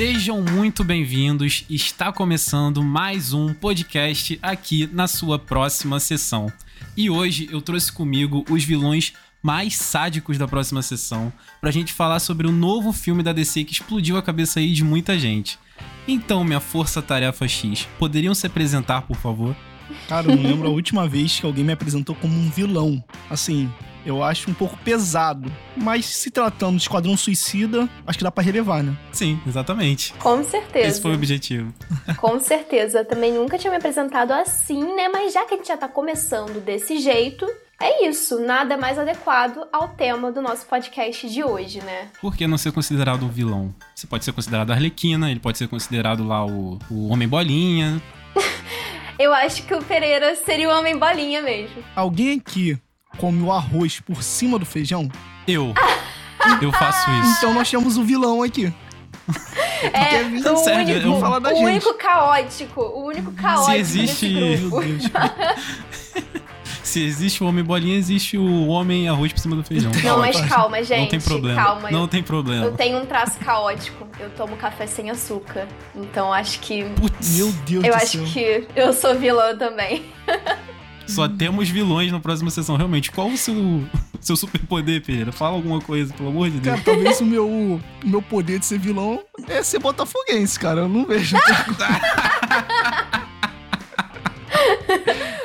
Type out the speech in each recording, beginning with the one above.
Sejam muito bem-vindos. Está começando mais um podcast aqui na sua próxima sessão. E hoje eu trouxe comigo os vilões mais sádicos da próxima sessão pra gente falar sobre o novo filme da DC que explodiu a cabeça aí de muita gente. Então, minha força-tarefa X, poderiam se apresentar, por favor? Cara, eu não lembro a última vez que alguém me apresentou como um vilão. Assim, eu acho um pouco pesado. Mas se tratando de Esquadrão Suicida, acho que dá pra relevar, né? Sim, exatamente. Com certeza. Esse foi o objetivo. Com certeza. Eu também nunca tinha me apresentado assim, né? Mas já que a gente já tá começando desse jeito, é isso. Nada mais adequado ao tema do nosso podcast de hoje, né? Por que não ser considerado um vilão? Você pode ser considerado a Arlequina, ele pode ser considerado lá o, o Homem Bolinha. Eu acho que o Pereira seria o Homem Bolinha mesmo. Alguém aqui come o arroz por cima do feijão? Eu. Eu faço isso. Então nós temos o vilão aqui. É, Porque o sério, único, eu- falar da o gente. único caótico. O único caótico existe- Meu grupo. Deus. Se existe o Homem Bolinha, existe o Homem Arroz por cima do feijão. Não, mas calma, gente. não tem problema. Calma. não eu, tem problema. eu tenho um traço caótico. Eu tomo café sem açúcar. Então acho que. Putz, Meu Deus Eu do acho céu. que eu sou vilã também. só temos vilões na próxima sessão. Realmente, qual o seu, seu superpoder, Pereira? Fala alguma coisa, pelo amor de Deus. Cara, talvez o meu, o meu poder de ser vilão é ser botafoguense, cara. Eu não vejo.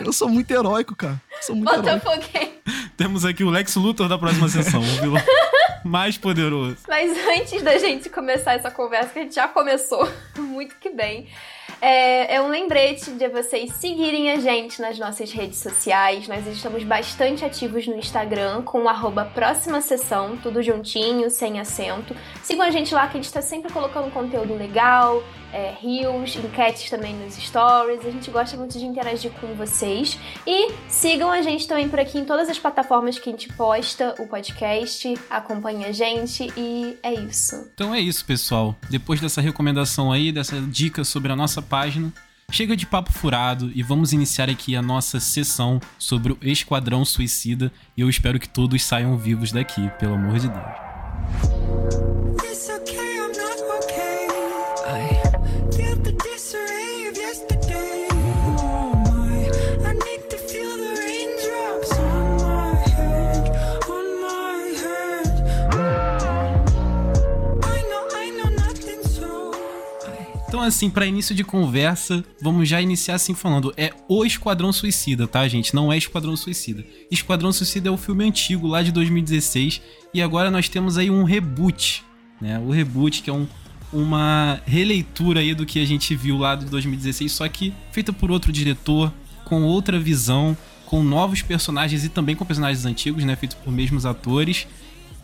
eu sou muito heróico, cara. Sou muito heróico. Botafoguense. Temos aqui o Lex Luthor da próxima sessão, o vilão mais poderoso. Mas antes da gente começar essa conversa, que a gente já começou muito que bem, é, é um lembrete de vocês seguirem a gente nas nossas redes sociais. Nós estamos bastante ativos no Instagram com o próxima sessão, tudo juntinho, sem acento. Sigam a gente lá que a gente está sempre colocando conteúdo legal, é, reels, enquetes também nos stories. A gente gosta muito de interagir com vocês. E sigam a gente também por aqui em todas as plataformas que a gente posta o podcast. Acompanhe a gente e é isso. Então é isso, pessoal. Depois dessa recomendação aí, dessa dica sobre a nossa página, chega de papo furado e vamos iniciar aqui a nossa sessão sobre o Esquadrão Suicida. E eu espero que todos saiam vivos daqui, pelo amor de Deus. Assim, pra início de conversa, vamos já iniciar assim falando. É o Esquadrão Suicida, tá, gente? Não é Esquadrão Suicida. Esquadrão Suicida é o filme antigo, lá de 2016. E agora nós temos aí um reboot, né? O reboot, que é um, uma releitura aí do que a gente viu lá de 2016, só que feita por outro diretor, com outra visão, com novos personagens e também com personagens antigos, né? Feito por mesmos atores.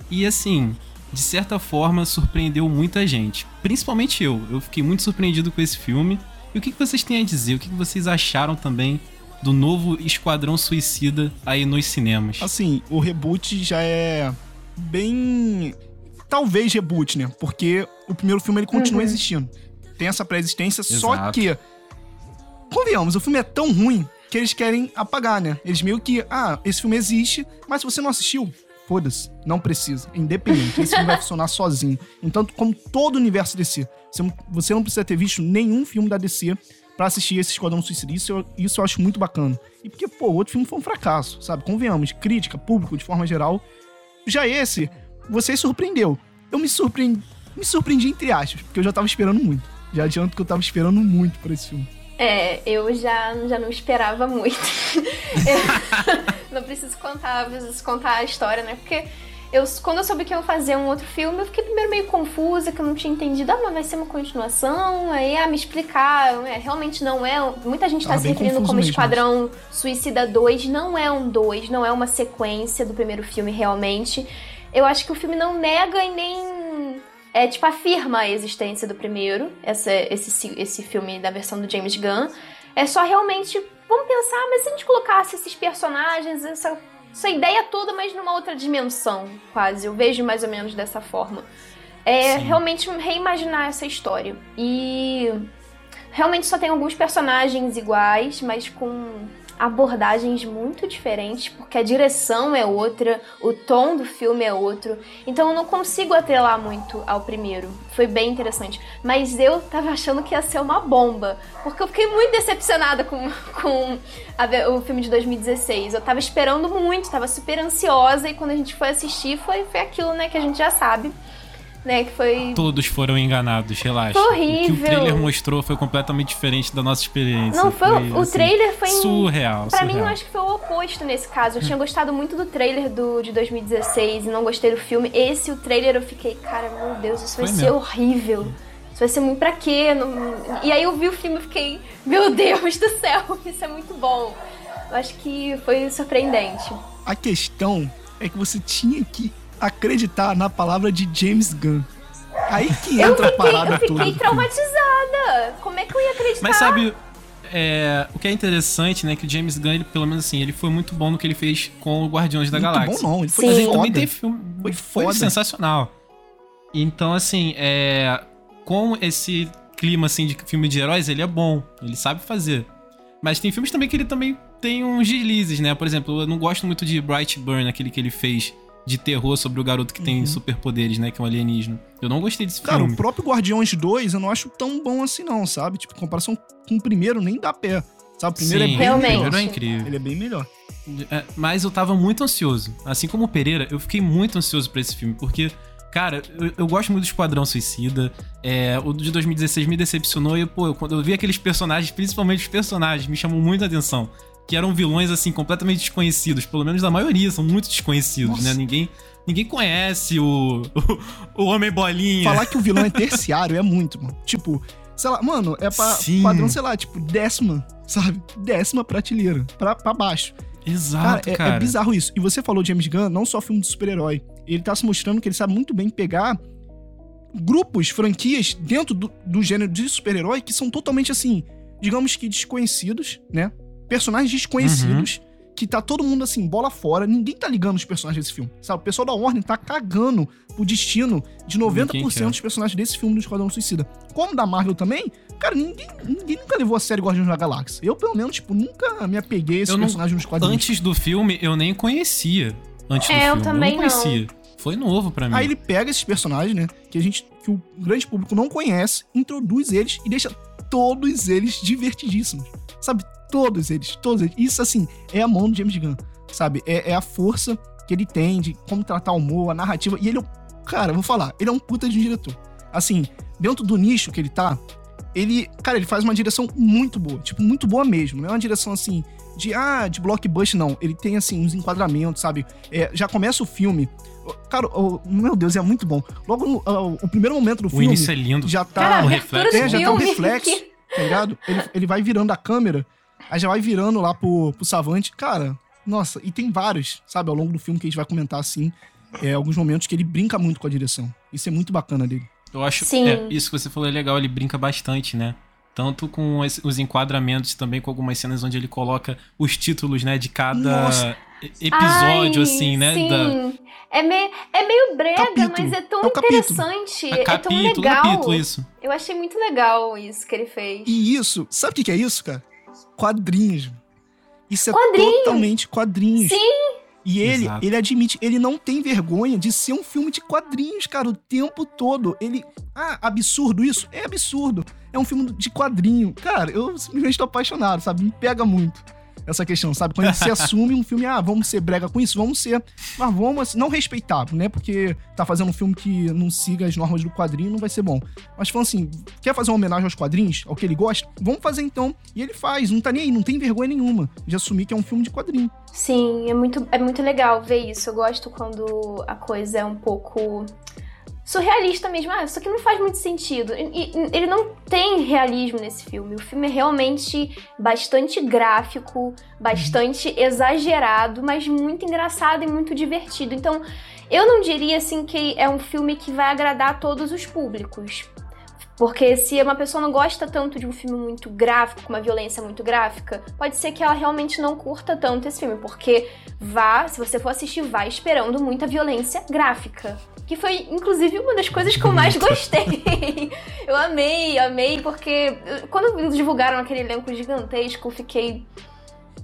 E assim, de certa forma, surpreendeu muita gente. Principalmente eu. Eu fiquei muito surpreendido com esse filme. E o que que vocês têm a dizer? O que que vocês acharam também do novo Esquadrão Suicida aí nos cinemas? Assim, o reboot já é bem. Talvez reboot, né? Porque o primeiro filme ele continua existindo. Tem essa pré-existência, só que. Convenhamos, o filme é tão ruim que eles querem apagar, né? Eles meio que. Ah, esse filme existe, mas se você não assistiu, foda-se, não precisa. É independente. Esse filme vai funcionar sozinho. Então, como todo o universo DC, você não- precisa ter visto nenhum filme da DC pra assistir esse Esquadrão Suicida. Isso, eu- isso eu acho muito bacana. E porque, pô, o outro filme foi um fracasso, sabe? Convenhamos, crítica, público, de forma geral. Já esse, você surpreendeu. Eu me surpreendi, me surpreendi entre aspas, porque eu já tava esperando muito. Já adianto que eu tava esperando muito por esse filme. É, eu já, já não esperava muito. Não preciso contar, preciso contar a história, né? Porque eu, quando eu soube que eu ia fazer um outro filme, eu fiquei primeiro meio confusa, que eu não tinha entendido. Ah, mas vai ser uma continuação? Aí, ah, me explicar. É, realmente não é. Muita gente tá se referindo como mesmo. Esquadrão Suicida 2. Não é um 2, não é uma sequência do primeiro filme, realmente. Eu acho que o filme não nega e nem é, tipo, afirma a existência do primeiro, essa, esse, esse filme da versão do James Gunn. É só realmente, vamos pensar, mas se a gente colocasse esses personagens, essa, essa ideia toda, mas numa outra dimensão, quase. Eu vejo mais ou menos dessa forma. É Sim. realmente reimaginar essa história. E realmente só tem alguns personagens iguais, mas com abordagens muito diferentes, porque a direção é outra, o tom do filme é outro. Então eu não consigo atrelar muito ao primeiro. Foi bem interessante. Mas eu tava achando que ia ser uma bomba, porque eu fiquei muito decepcionada com, com a o filme de 2016. Eu tava esperando muito, tava super ansiosa, e quando a gente foi assistir, foi, foi aquilo, né, que a gente já sabe. Né, que foi Todos foram enganados, relaxa. Foi O que horrível. o trailer mostrou foi completamente diferente da nossa experiência. Não, foi, o assim, trailer foi surreal. Pra mim, eu surreal. acho que foi o oposto nesse caso. Eu tinha gostado muito do trailer do, de 2016 e não gostei do filme. Esse, o trailer, eu fiquei, cara, meu Deus, isso vai Foi ser mesmo. horrível. Isso vai ser muito pra quê? Não- E aí eu vi o filme e fiquei, meu Deus do céu, isso é muito bom. Eu acho que foi surpreendente. A questão é que você tinha que acreditar na palavra de James Gunn. Aí que entra a fiquei, parada eu fiquei toda. traumatizada. Como é que eu ia acreditar? Mas sabe, é, o que é interessante, né, que o James Gunn, ele, pelo menos assim, ele foi muito bom no que ele fez com o Guardiões da Muito Galáxia. bom não, ele foi Sim. Foda. também tem filme. Foi Foi, foda. sensacional. Então, assim, é, com esse clima assim de filme de heróis, ele é bom. Ele sabe fazer. Mas tem filmes também que ele também tem uns deslizes, né? Por exemplo, eu não gosto muito de Brightburn, aquele que ele fez de terror sobre o garoto que tem superpoderes, né? Que é um alienígena. Eu não gostei desse Uhum. Cara, filme. o próprio Guardiões 2 eu não acho tão bom assim não, sabe? Tipo, em comparação com o primeiro, nem dá pé. Sabe? O primeiro Sim, é bem Realmente. o melhor. primeiro é incrível. Ele é bem melhor. É, mas eu tava muito ansioso. Assim como o Pereira, eu fiquei muito ansioso pra esse filme, porque, cara, eu, eu gosto muito do Esquadrão Suicida. É, o de 2016 me decepcionou e, pô, eu- quando eu vi aqueles personagens, principalmente os personagens, me chamou muita atenção. Que eram vilões, assim, completamente desconhecidos. Pelo menos a maioria são muito desconhecidos, Nossa. né? Ninguém, ninguém conhece o, o, o Homem Bolinha. Falar que o vilão é terciário é muito, mano. Tipo, sei lá, mano, é pra Sim. padrão, sei lá, tipo, décima, sabe? Décima prateleira, pra, pra baixo. Cara, Exato, é, cara. é bizarro isso. E você falou de James Gunn, não só filme de super-herói. Ele tá se mostrando que ele sabe muito bem pegar grupos, franquias dentro do, do gênero de super-herói que são totalmente assim, digamos que desconhecidos, né? Personagens desconhecidos. Uhum. Que tá todo mundo assim, bola fora, ninguém tá ligando os personagens desse filme. Sabe? O pessoal da Warner tá cagando o destino de 90% Ninguém quer. dos personagens desse filme do Esquadrão Suicida. Como da Marvel também, cara, ninguém, ninguém nunca levou a sério Guardiões da Galáxia. Eu, pelo menos, tipo, nunca me apeguei a esses Eu não- personagens nos quadrinhos. Antes do filme, eu nem conhecia. Antes do É, eu filme. também não não. conhecia. Foi novo pra mim. Aí ele pega esses personagens, né? Que a gente. que o grande público não conhece, introduz eles e deixa todos eles divertidíssimos. Sabe? Todos eles, todos eles. Isso, assim, é a mão do James Gunn. Sabe? É, é a força que ele tem de como tratar o humor, a narrativa. E ele é. um- Cara, vou falar, ele é um puta de um diretor. Assim, dentro do nicho que ele tá, ele. Cara, ele faz uma direção muito boa. Tipo, muito boa mesmo. Não é uma direção assim. De, ah, de blockbuster, não. Ele tem, assim, uns enquadramentos, sabe? É, já começa o filme. Cara, o- meu Deus, é muito bom. Logo no o, o primeiro momento do o filme início é lindo. já tá. Cara, um abertura reflexo. É, já tá um reflexo, tá ligado? Ele, ele vai virando a câmera, aí já vai virando lá pro, pro Savante. Cara, nossa, e tem vários, sabe, ao longo do filme que a gente vai comentar assim. É, alguns momentos que ele brinca muito com a direção. Isso é muito bacana dele. Eu acho Sim. é, isso que você falou é legal, ele brinca bastante, né? Tanto com os enquadramentos, também com algumas cenas onde ele coloca os títulos, né, de cada Nossa. episódio, Ai, assim, né? Sim. da- É, meio, é meio brega, Capítulo. mas é tão É capítulo. interessante. é tão capítulo, legal. capítulo, isso. Eu achei muito legal isso que ele fez. E isso, sabe o que que é isso, cara? Quadrinhos. Isso é Quadrinhos? totalmente quadrinhos. Sim. E ele, Exato. ele admite, ele não tem vergonha de ser um filme de quadrinhos, cara, o tempo todo. Ele. Ah, absurdo isso? É absurdo. É um filme de quadrinho. Cara, eu simplesmente tô apaixonado, sabe? Me pega muito essa questão, sabe? Quando ele se assume um filme, ah, vamos ser brega com isso? Vamos ser. Mas vamos assim, não respeitar, né? Porque tá fazendo um filme que não siga as normas do quadrinho, não vai ser bom. Mas falando assim, quer fazer uma homenagem aos quadrinhos, ao que ele gosta? Vamos fazer então. E ele faz, não tá nem aí, não tem vergonha nenhuma de assumir que é um filme de quadrinho. Sim, é muito, é muito legal ver isso. Eu gosto quando a coisa é um pouco surrealista mesmo. Ah, isso aqui não faz muito sentido. E, ele não tem realismo nesse filme. O filme é realmente bastante gráfico, bastante exagerado, mas muito engraçado e muito divertido. Então, eu não diria assim que é um filme que vai agradar a todos os públicos. Porque se uma pessoa não gosta tanto de um filme muito gráfico, com uma violência muito gráfica, pode ser que ela realmente não curta tanto esse filme. Porque vá, se você for assistir, vá esperando muita violência gráfica. Que foi, inclusive, uma das coisas que eu mais gostei. eu amei, amei, porque eh, quando divulgaram aquele elenco gigantesco, eu fiquei.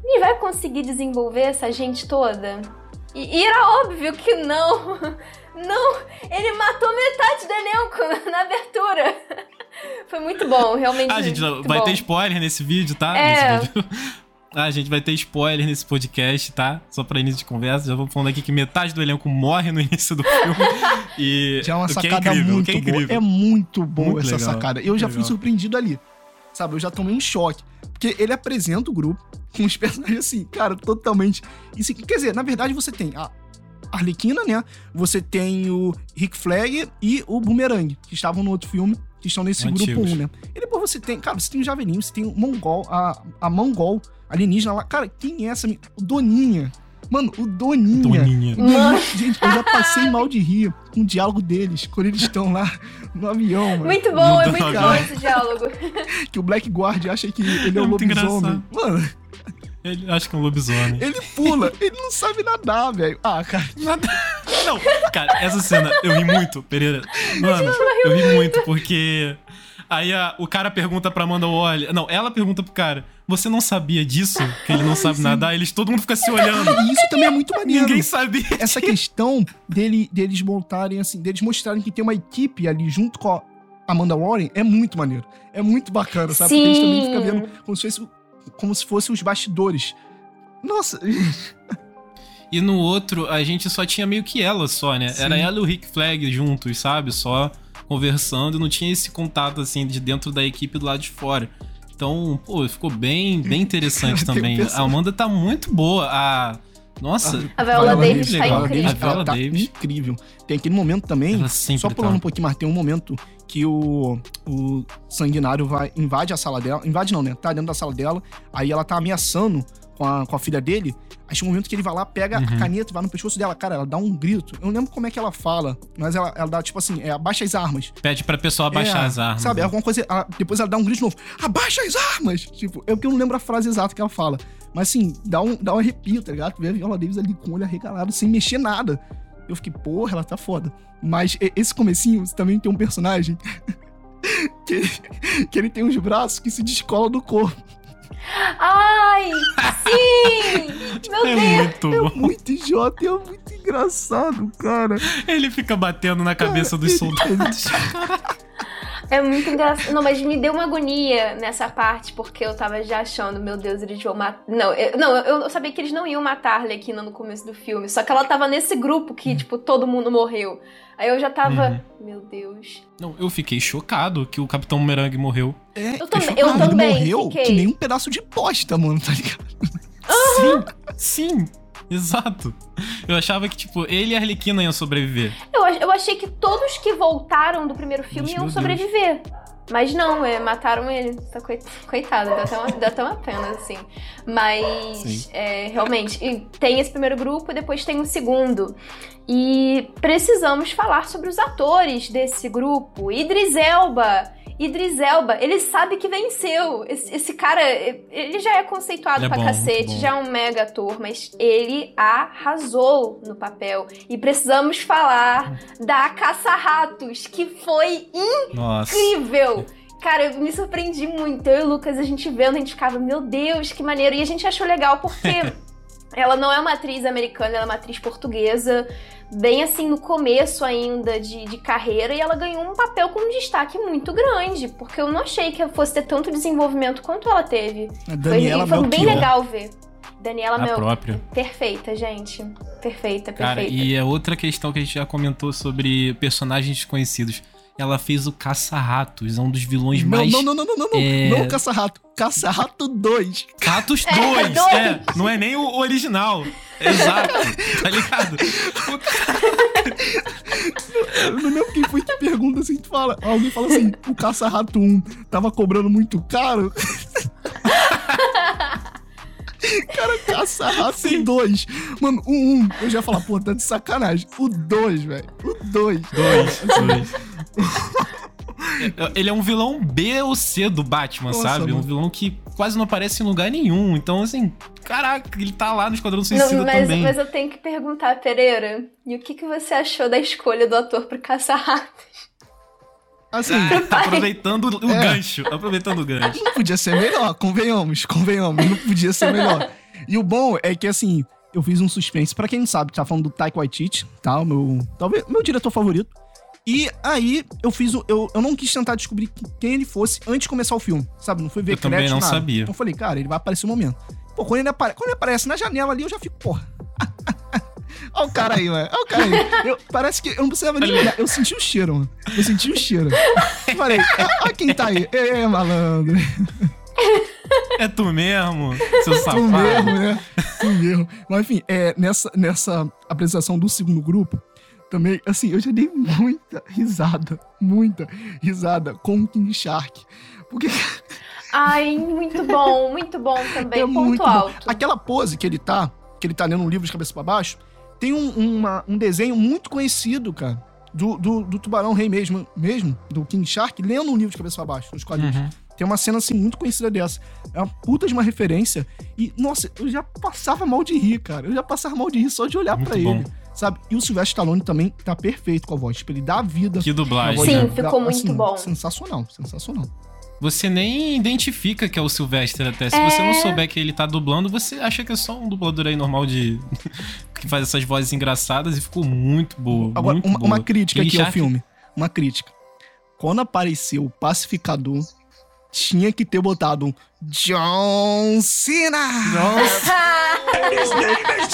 Ele vai conseguir desenvolver essa gente toda? E, e era óbvio que não. Não, ele matou metade do elenco na abertura. Foi muito bom, realmente. Ah, gente, muito vai bom. ter spoiler nesse vídeo, tá? É. Nesse vídeo. Ah, gente, vai ter spoiler nesse podcast, tá? Só pra início de conversa. Já vou falando aqui que metade do elenco morre no início do filme. E Já é uma que sacada incrível, o muito que é boa. incrível. É muito boa Muito essa legal, sacada. Eu já fui legal. surpreendido ali. Sabe, eu já tomei um choque. Porque ele apresenta o grupo com os personagens assim, cara, totalmente. E, quer dizer, na verdade você tem a Arlequina, né? Você tem o Rick Flag e o Boomerang, que estavam no outro filme, que estão nesse Antigos. grupo 1, né? E depois você tem, cara, você tem o Javelin, você tem o Mongol, a, a Mongol alienígena lá. Cara, quem é essa? Doninha. Mano, o Doninha. Doninha- Gente, eu já passei mal de rir com o diálogo deles, quando eles estão lá no avião, mano. Muito bom, é muito bom esse diálogo. Que o Blackguard acha que ele é, É o lobisomem. Mano, Ele acho que é um lobisomem. ele pula, ele não sabe nadar, velho. Ah, cara. Nada. Não, cara, essa cena eu ri muito, Pereira. Mano, eu ri muito porque. Aí a- o cara pergunta pra Amanda Waller. Não, ela pergunta pro cara: Você não sabia disso? Que ele não sabe nadar? Eles, todo mundo fica se olhando. E isso também é muito maneiro. Ninguém sabia. Essa questão dele, deles montarem, assim, deles mostrarem que tem uma equipe ali junto com a Amanda Warren é muito maneiro. É muito bacana, sabe? Porque eles também Sim. ficam vendo como se fosse, como se fosse os bastidores. Nossa, E no outro, a gente só tinha meio que ela só, né? Sim. Era ela e o Rick Flag juntos, sabe? Só conversando, não tinha esse contato, assim, de dentro da equipe do lado de fora. Então, pô, ficou bem, bem interessante também. A Amanda tá muito boa. A... Nossa, A Viola Viola Davis tá incrível. A Viola tá Davis. incrível. Tem aquele momento também, só pulando tá. um pouquinho mais, tem um momento que o, o sanguinário vai, invade a sala dela. Invade não, né? Tá dentro da sala dela. Aí ela tá ameaçando com a, com a filha dele. Chega um momento que ele vai lá, pega Uhum. a caneta e vai no pescoço dela. Cara, ela dá um grito. Eu não lembro como é que ela fala, mas ela, ela dá tipo assim: é, abaixa as armas. Pede pra pessoa abaixar É, as armas. Sabe, né? alguma coisa. ela- depois ela dá um grito de novo: abaixa as armas! Tipo, é porque eu não lembro a frase exata que ela fala. Mas assim, dá um, dá um arrepio, tá ligado? Tu vê a Viola Davis ali com o olho arregalado, sem mexer nada. Eu fiquei, porra, ela tá foda. Mas esse comecinho também tem um personagem que, que ele tem uns braços que se descolam do corpo. Ai, sim! Meu É Deus! muito bom. Muito idiota é muito engraçado, cara. Ele fica batendo na cabeça dos soldados. É muito engraçado. Não, mas me deu uma agonia nessa parte, porque eu tava já achando, meu Deus, eles vão matar. Não, eu, não, eu, eu sabia que eles não iam matar a Arlequina no começo do filme. Só que ela tava nesse grupo que, tipo, todo mundo morreu. Aí eu já tava, meu Deus. Não, eu fiquei chocado que o Capitão Merengue morreu. É, Eu também, eu cara, ele também morreu fiquei. que nem um pedaço de bosta, mano, tá ligado? Sim, sim, exato. Eu achava que, tipo, ele e a Arlequina iam sobreviver. Eu, eu achei que todos que voltaram do primeiro filme iam sobreviver. Mas não, é, mataram ele. Tá coi- Coitado, dá até, uma, dá até uma pena, assim. Mas, é, realmente, tem esse primeiro grupo e depois tem o segundo. E precisamos falar sobre os atores desse grupo. Idris Elba. Idris Elba, ele sabe que venceu. Esse, esse cara, ele já é conceituado Ele é pra cacete, já é um mega ator, mas ele arrasou no papel. E precisamos falar da Caça-Ratos, que foi Nossa. incrível! Cara, eu me surpreendi muito. Eu e o Lucas, a gente vendo, a gente ficava, meu Deus, que maneiro. E a gente achou legal porque ela não é uma atriz americana, ela é uma atriz portuguesa, bem assim no começo ainda de, de carreira, e ela ganhou um papel com um destaque muito grande, porque eu não achei que fosse ter tanto desenvolvimento quanto ela teve. Daniela foi, foi bem legal ver. Daniela A Mel. própria. Perfeita, gente. Perfeita, perfeita. Cara, e é outra questão que a gente já comentou sobre personagens desconhecidos. Ela fez o Caça-Ratos, é um dos vilões Não, mais. não, não, não, não, não, não. É- Não Caça-Rato. Caça-Rato 2. Ratos É, 2! dois. É, não é nem o original. Exato, tá ligado? Eu não lembro quem foi que pergunta assim, tu fala. Alguém fala assim, o Caça-Rato 1 tava cobrando muito caro. Cara, Caça-Rato 2. Mano, o 1, eu já ia falar, pô, tá de sacanagem. O 2, velho. O 2. Dois, dois. Ele é um vilão B ou C do Batman, Nossa, sabe? Um mano. vilão que quase não aparece em lugar nenhum. Então, assim, caraca, ele tá lá no Esquadrão Não, Suicida mas, também. mas eu tenho que perguntar, Pereira, e o que, que você achou da escolha do ator pro caça-ratos? Assim, Ah, aproveitando o É. gancho. Aproveitando o gancho. não podia ser melhor, convenhamos, convenhamos. Não podia ser melhor. E o bom é que, assim, eu fiz um suspense. Pra quem não sabe, tá falando do Taika Waititi, tá? O meu, talvez, meu diretor favorito. E aí, eu fiz o. Eu, eu não quis tentar descobrir quem ele fosse antes de começar o filme, sabe? Não fui ver Eu também não nada. sabia. Então eu falei, cara, ele vai aparecer um momento. Pô, quando ele, apare... quando ele aparece na janela ali, eu já fico, porra. Olha o cara aí, mano. Olha o cara aí. Eu- parece que eu não precisava nem olhar. Eu senti o cheiro, mano. Eu senti o cheiro. Eu falei, olha quem tá aí. Ê, malandro. É tu mesmo, seu Tu safado. mesmo, né? Tu mesmo. Mas enfim, é, nessa, nessa apresentação do segundo grupo, também, assim, eu já dei muita risada. Muita risada com o King Shark. Porque Ai, muito bom, muito bom também. é Ponto muito bom. alto. Aquela pose que ele tá, que ele tá lendo um livro de cabeça pra baixo, tem um, uma- um desenho muito conhecido, cara. Do, do, do tubarão rei mesmo, mesmo, do King Shark, lendo um livro de cabeça pra baixo, nos quadrinhos. Uhum. Tem uma cena, assim, muito conhecida dessa. É uma puta de uma referência. E, nossa, eu já passava mal de rir, cara. Eu já passava mal de rir só de olhar bom. ele. Sabe? E o Sylvester Stallone também tá perfeito com a voz. Tipo, ele dá vida. Que dublagem. voz Sim, ficou Dá, muito bom. Sensacional, sensacional. Você nem identifica que é o Sylvester até. Se você não souber que ele tá dublando, você acha que é só um dublador aí normal de. que faz essas vozes engraçadas e ficou muito boa. Agora, muito uma, boa. uma crítica King aqui ao filme. Uma crítica. Quando apareceu o pacificador, tinha que ter botado um John Cena!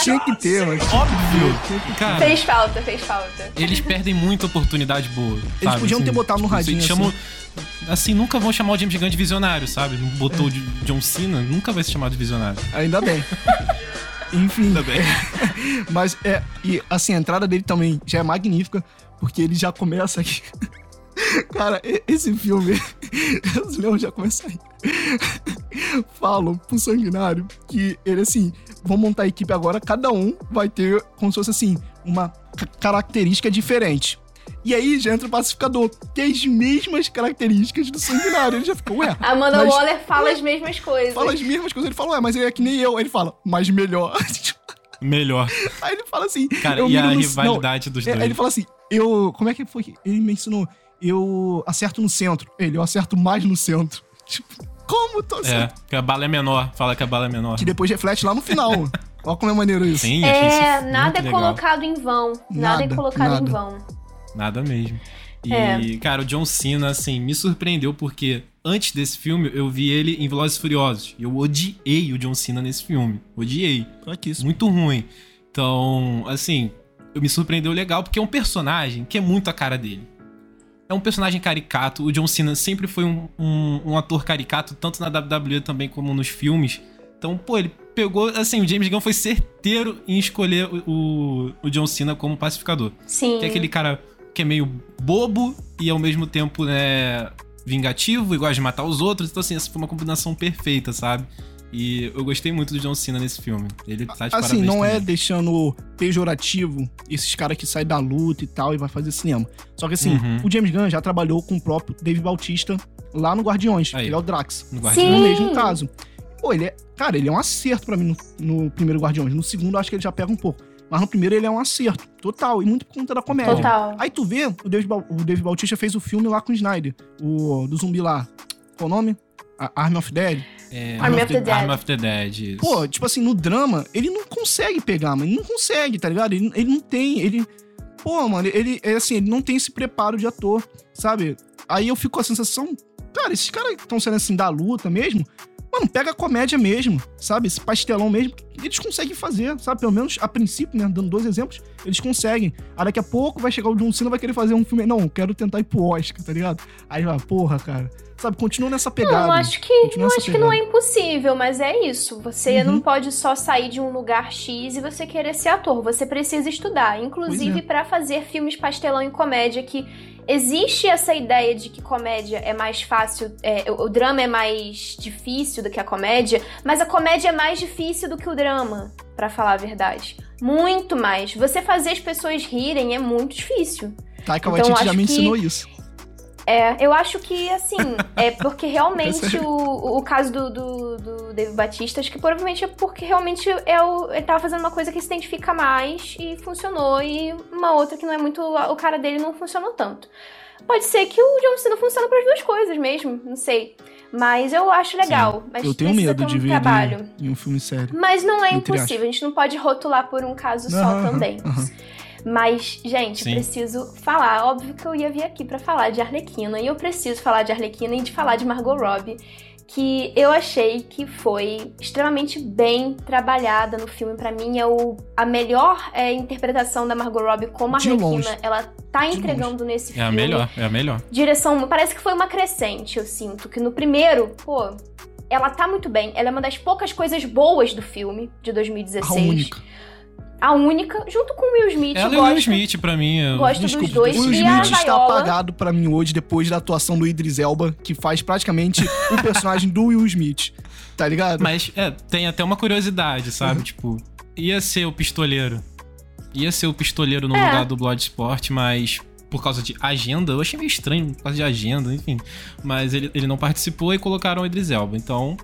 tinha que ter, mano. Óbvio. Cara, Fez falta, fez falta. eles perdem muita oportunidade boa. Eles sabe? podiam ter Assim, botado no tipo, radinho, chamam- assim, nunca vão chamar o James Gunn de visionário, sabe? Não botou o de John Cena, nunca vai ser chamado de visionário. Ainda bem. Enfim. Ainda bem. Mas é. E assim, a entrada dele também já é magnífica, porque ele já começa aqui. Cara, esse filme. Os leões já começam aí. Falam pro sanguinário que ele assim. Vão montar a equipe agora, cada um vai ter como se fosse assim, uma ca- característica diferente. E aí já entra o pacificador, que é as mesmas características do sanguinário. Ele já fica, ué. A Amanda mas- Waller fala as mesmas coisas. Fala as mesmas coisas. Ele fala, ué, mas ele é que nem eu. Aí ele fala, mas melhor. Melhor. Aí ele fala assim. Cara, eu e a no- rivalidade dos não, é, dois. Aí ele fala assim, eu. Como é que foi? Ele me ensinou. Eu acerto no centro. Ele, eu acerto mais no centro. Tipo, como tô É, acertando? que a bala é menor. Fala que a bala é menor. Que depois reflete lá no final. Olha como é maneiro isso. Sim, isso É, muito nada é legal. colocado em vão. Nada, é Nada, colocado nada. em vão. Nada mesmo. E, É. cara, o John Cena, assim, me surpreendeu porque antes desse filme eu vi ele em Velozes e Furiosos. E eu odiei o John Cena nesse filme. Odiei. Aqui, isso. Muito ruim. Então, assim, eu me surpreendeu legal porque é um personagem que é muito a cara dele. É um personagem caricato. O John Cena sempre foi um, um, um ator caricato, tanto na WWE também como nos filmes. Então, pô, ele pegou. Assim, o James Gunn foi certeiro em escolher o, o, o John Cena como pacificador. Sim. Que é aquele cara que é meio bobo e ao mesmo tempo, né, vingativo e gosta de matar os outros. Então, assim, essa foi uma combinação perfeita, sabe? E eu gostei muito do John Cena nesse filme. Ele tá de Assim, não é também. deixando pejorativo esses caras que saem da luta e tal e vai fazer cinema. Só que assim, Uhum. o James Gunn já trabalhou com o próprio Dave Bautista lá no Guardiões. Aí. Ele é o Drax. No Sim. Guardião. No mesmo caso. Pô, ele é. Cara, ele é um acerto pra mim no, no primeiro Guardiões. No segundo, eu acho que ele já pega um pouco. Mas no primeiro ele é um acerto. Total. E muito por conta da comédia. Total. Aí tu vê, o Dave, Bau- o Dave Bautista fez o filme lá com o Snyder. O do zumbi lá. Qual o nome? A Army of Dead. É, Army of the. Army of the Dead. isso. Pô, tipo assim, no drama, ele não consegue pegar, mano. Ele não consegue, tá ligado? Ele, ele não tem. Ele. Pô, mano, ele é assim, ele não tem esse preparo de ator, sabe? Aí eu fico com a sensação. Cara, esses caras que estão sendo assim da luta mesmo. Mano, pega a comédia mesmo, sabe? Esse pastelão mesmo. Eles conseguem fazer, sabe? Pelo menos a princípio, né? Dando dois exemplos, eles conseguem. Aí daqui a pouco vai chegar o John Cena vai querer fazer um filme. Não, quero tentar ir pro Oscar, tá ligado? Aí vai, porra, cara. Sabe? Continua nessa pegada. Não, acho que, essa acho que não é impossível, mas é isso. Você Uhum. não pode só sair de um lugar X e você querer ser ator. Você precisa estudar. Inclusive, Pois é. pra fazer filmes pastelão em comédia, que existe essa ideia de que comédia é mais fácil, é, o drama é mais difícil do que a comédia, mas a comédia é mais difícil do que o drama, pra falar a verdade. Muito mais. Você fazer as pessoas rirem é muito difícil. Taika Então, Waititi já me ensinou isso. É, eu acho que, assim, é porque realmente o, o caso do, do, do David Batista, acho que provavelmente é porque realmente é o, ele tava fazendo uma coisa que se identifica mais e funcionou, e uma outra que não é muito. O cara dele não funcionou tanto. Pode ser que o John Cena funcione para as duas coisas mesmo, não sei. Mas eu acho legal. Mas Eu tenho medo um de ver trabalho. ele em um filme sério. Mas não é impossível, a gente não pode rotular por um caso só também. Mas, gente, Sim. preciso falar. Óbvio que eu ia vir aqui pra falar de Arlequina. E eu preciso falar de Arlequina e de falar de Margot Robbie. Que eu achei que foi extremamente bem trabalhada no filme. Pra mim, é o, a melhor é, interpretação da Margot Robbie como Arlequina. longe. Ela tá De entregando nesse É filme. a melhor, é a melhor. Direção, parece que foi uma crescente, eu sinto. Que no primeiro, pô, ela tá muito bem. Ela é uma das poucas coisas boas do filme, de 2016. A única. A única, junto com o Will Smith. Ela eu e o Will gosto, Smith, pra mim. eu- gosto Desculpa, dos dois. o Will e a Smith está Viola, apagado pra mim hoje depois da atuação do Idris Elba, que faz praticamente o personagem do Will Smith. Tá ligado? Mas é, tem até uma curiosidade, sabe? Uhum. Tipo, ia ser o pistoleiro. Ia ser o pistoleiro no É. lugar do Bloodsport, mas por causa de agenda, eu achei meio estranho, por causa de agenda, enfim. Mas ele, ele não participou e colocaram o Idris Elba. Então,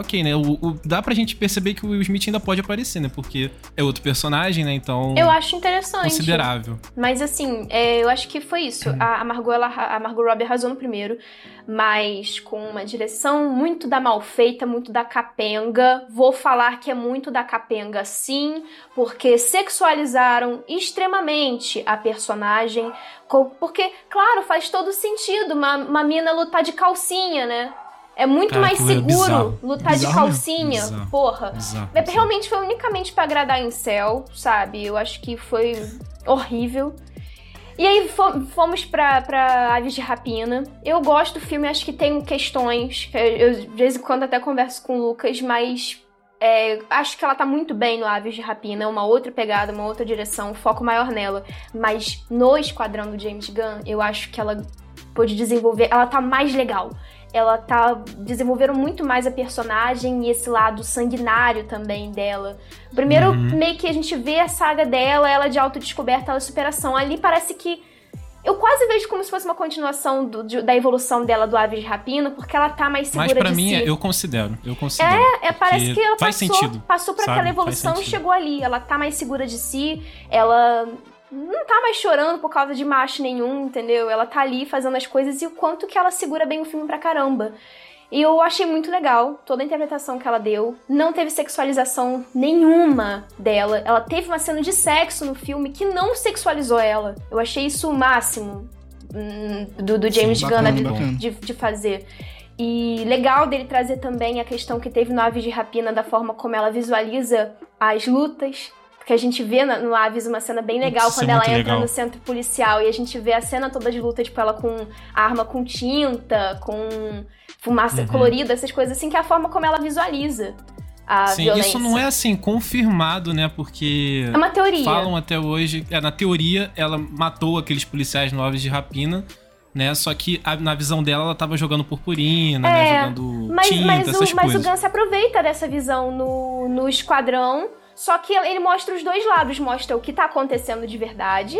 ok, né? O, o- dá pra gente perceber que o Will Smith ainda pode aparecer, né? Porque é outro personagem, né? Então, Eu acho interessante. considerável. Mas assim, é, eu acho que foi isso. A, a Margot, ela, a Margot Robbie arrasou no primeiro, mas com uma direção muito da mal feita, muito da capenga. Vou falar que é muito da capenga, sim, porque sexualizaram extremamente a personagem. Porque, claro, faz todo sentido uma, uma mina lutar de calcinha, né? É muito Cara, mais é seguro bizarro. lutar de Bizarro mesmo. calcinha, Bizarro. porra. É, bizarro. Realmente foi unicamente pra agradar em céu, sabe? Eu acho que foi horrível. E aí fo- fomos pra, pra Aves de Rapina. Eu gosto do filme, acho que tem questões. que Eu, eu, de vez em quando até converso com o Lucas, mas é, acho que ela tá muito bem no Aves de Rapina. É uma outra pegada, uma outra direção, um foco maior nela. Mas no Esquadrão do James Gunn, eu acho que ela pôde desenvolver. Ela tá mais legal. Ela tá desenvolvendo muito mais a personagem e esse lado sanguinário também dela. Primeiro, Uhum. meio que a gente vê a saga dela, ela de autodescoberta, ela de superação. Ali parece que. Eu quase vejo como se fosse uma continuação do- de- da evolução dela do Aves de Rapina, porque ela tá mais segura Mas pra de mim, si. eu considero. Eu considero. É, parece Porque que ela faz passou, sentido, passou por sabe? aquela Faz evolução e chegou ali. Ela tá mais segura de si, ela não tá mais chorando por causa de macho nenhum, entendeu? Ela tá ali fazendo as coisas e o quanto que ela segura bem o filme pra caramba. E eu achei muito legal toda a interpretação que ela deu. Não teve sexualização nenhuma dela. Ela teve uma cena de sexo no filme que não sexualizou ela. Eu achei isso o máximo hum, do, do James Gunn bacana, de- bacana. de, de fazer. E legal dele trazer também a questão que teve no Aves de Rapina, da forma como ela visualiza as lutas. Porque a gente vê no Aves uma cena bem legal Isso é quando ela muito entra legal. no centro policial e a gente vê a cena toda de luta, tipo, ela com arma com tinta, com fumaça Uhum. colorida, essas coisas assim, que é a forma como ela visualiza a Sim, violência. isso não é assim confirmado, né? Porque É uma teoria. falam até hoje, é, na teoria, ela matou aqueles policiais no Aves de Rapina, né? Só que a- na visão dela, ela tava jogando purpurina, né? É, Jogando Mas, tinta, mas, essas o, mas o coisas. Gun se aproveita dessa visão no, no esquadrão. Só que ele mostra os dois lados. Mostra o que tá acontecendo de verdade,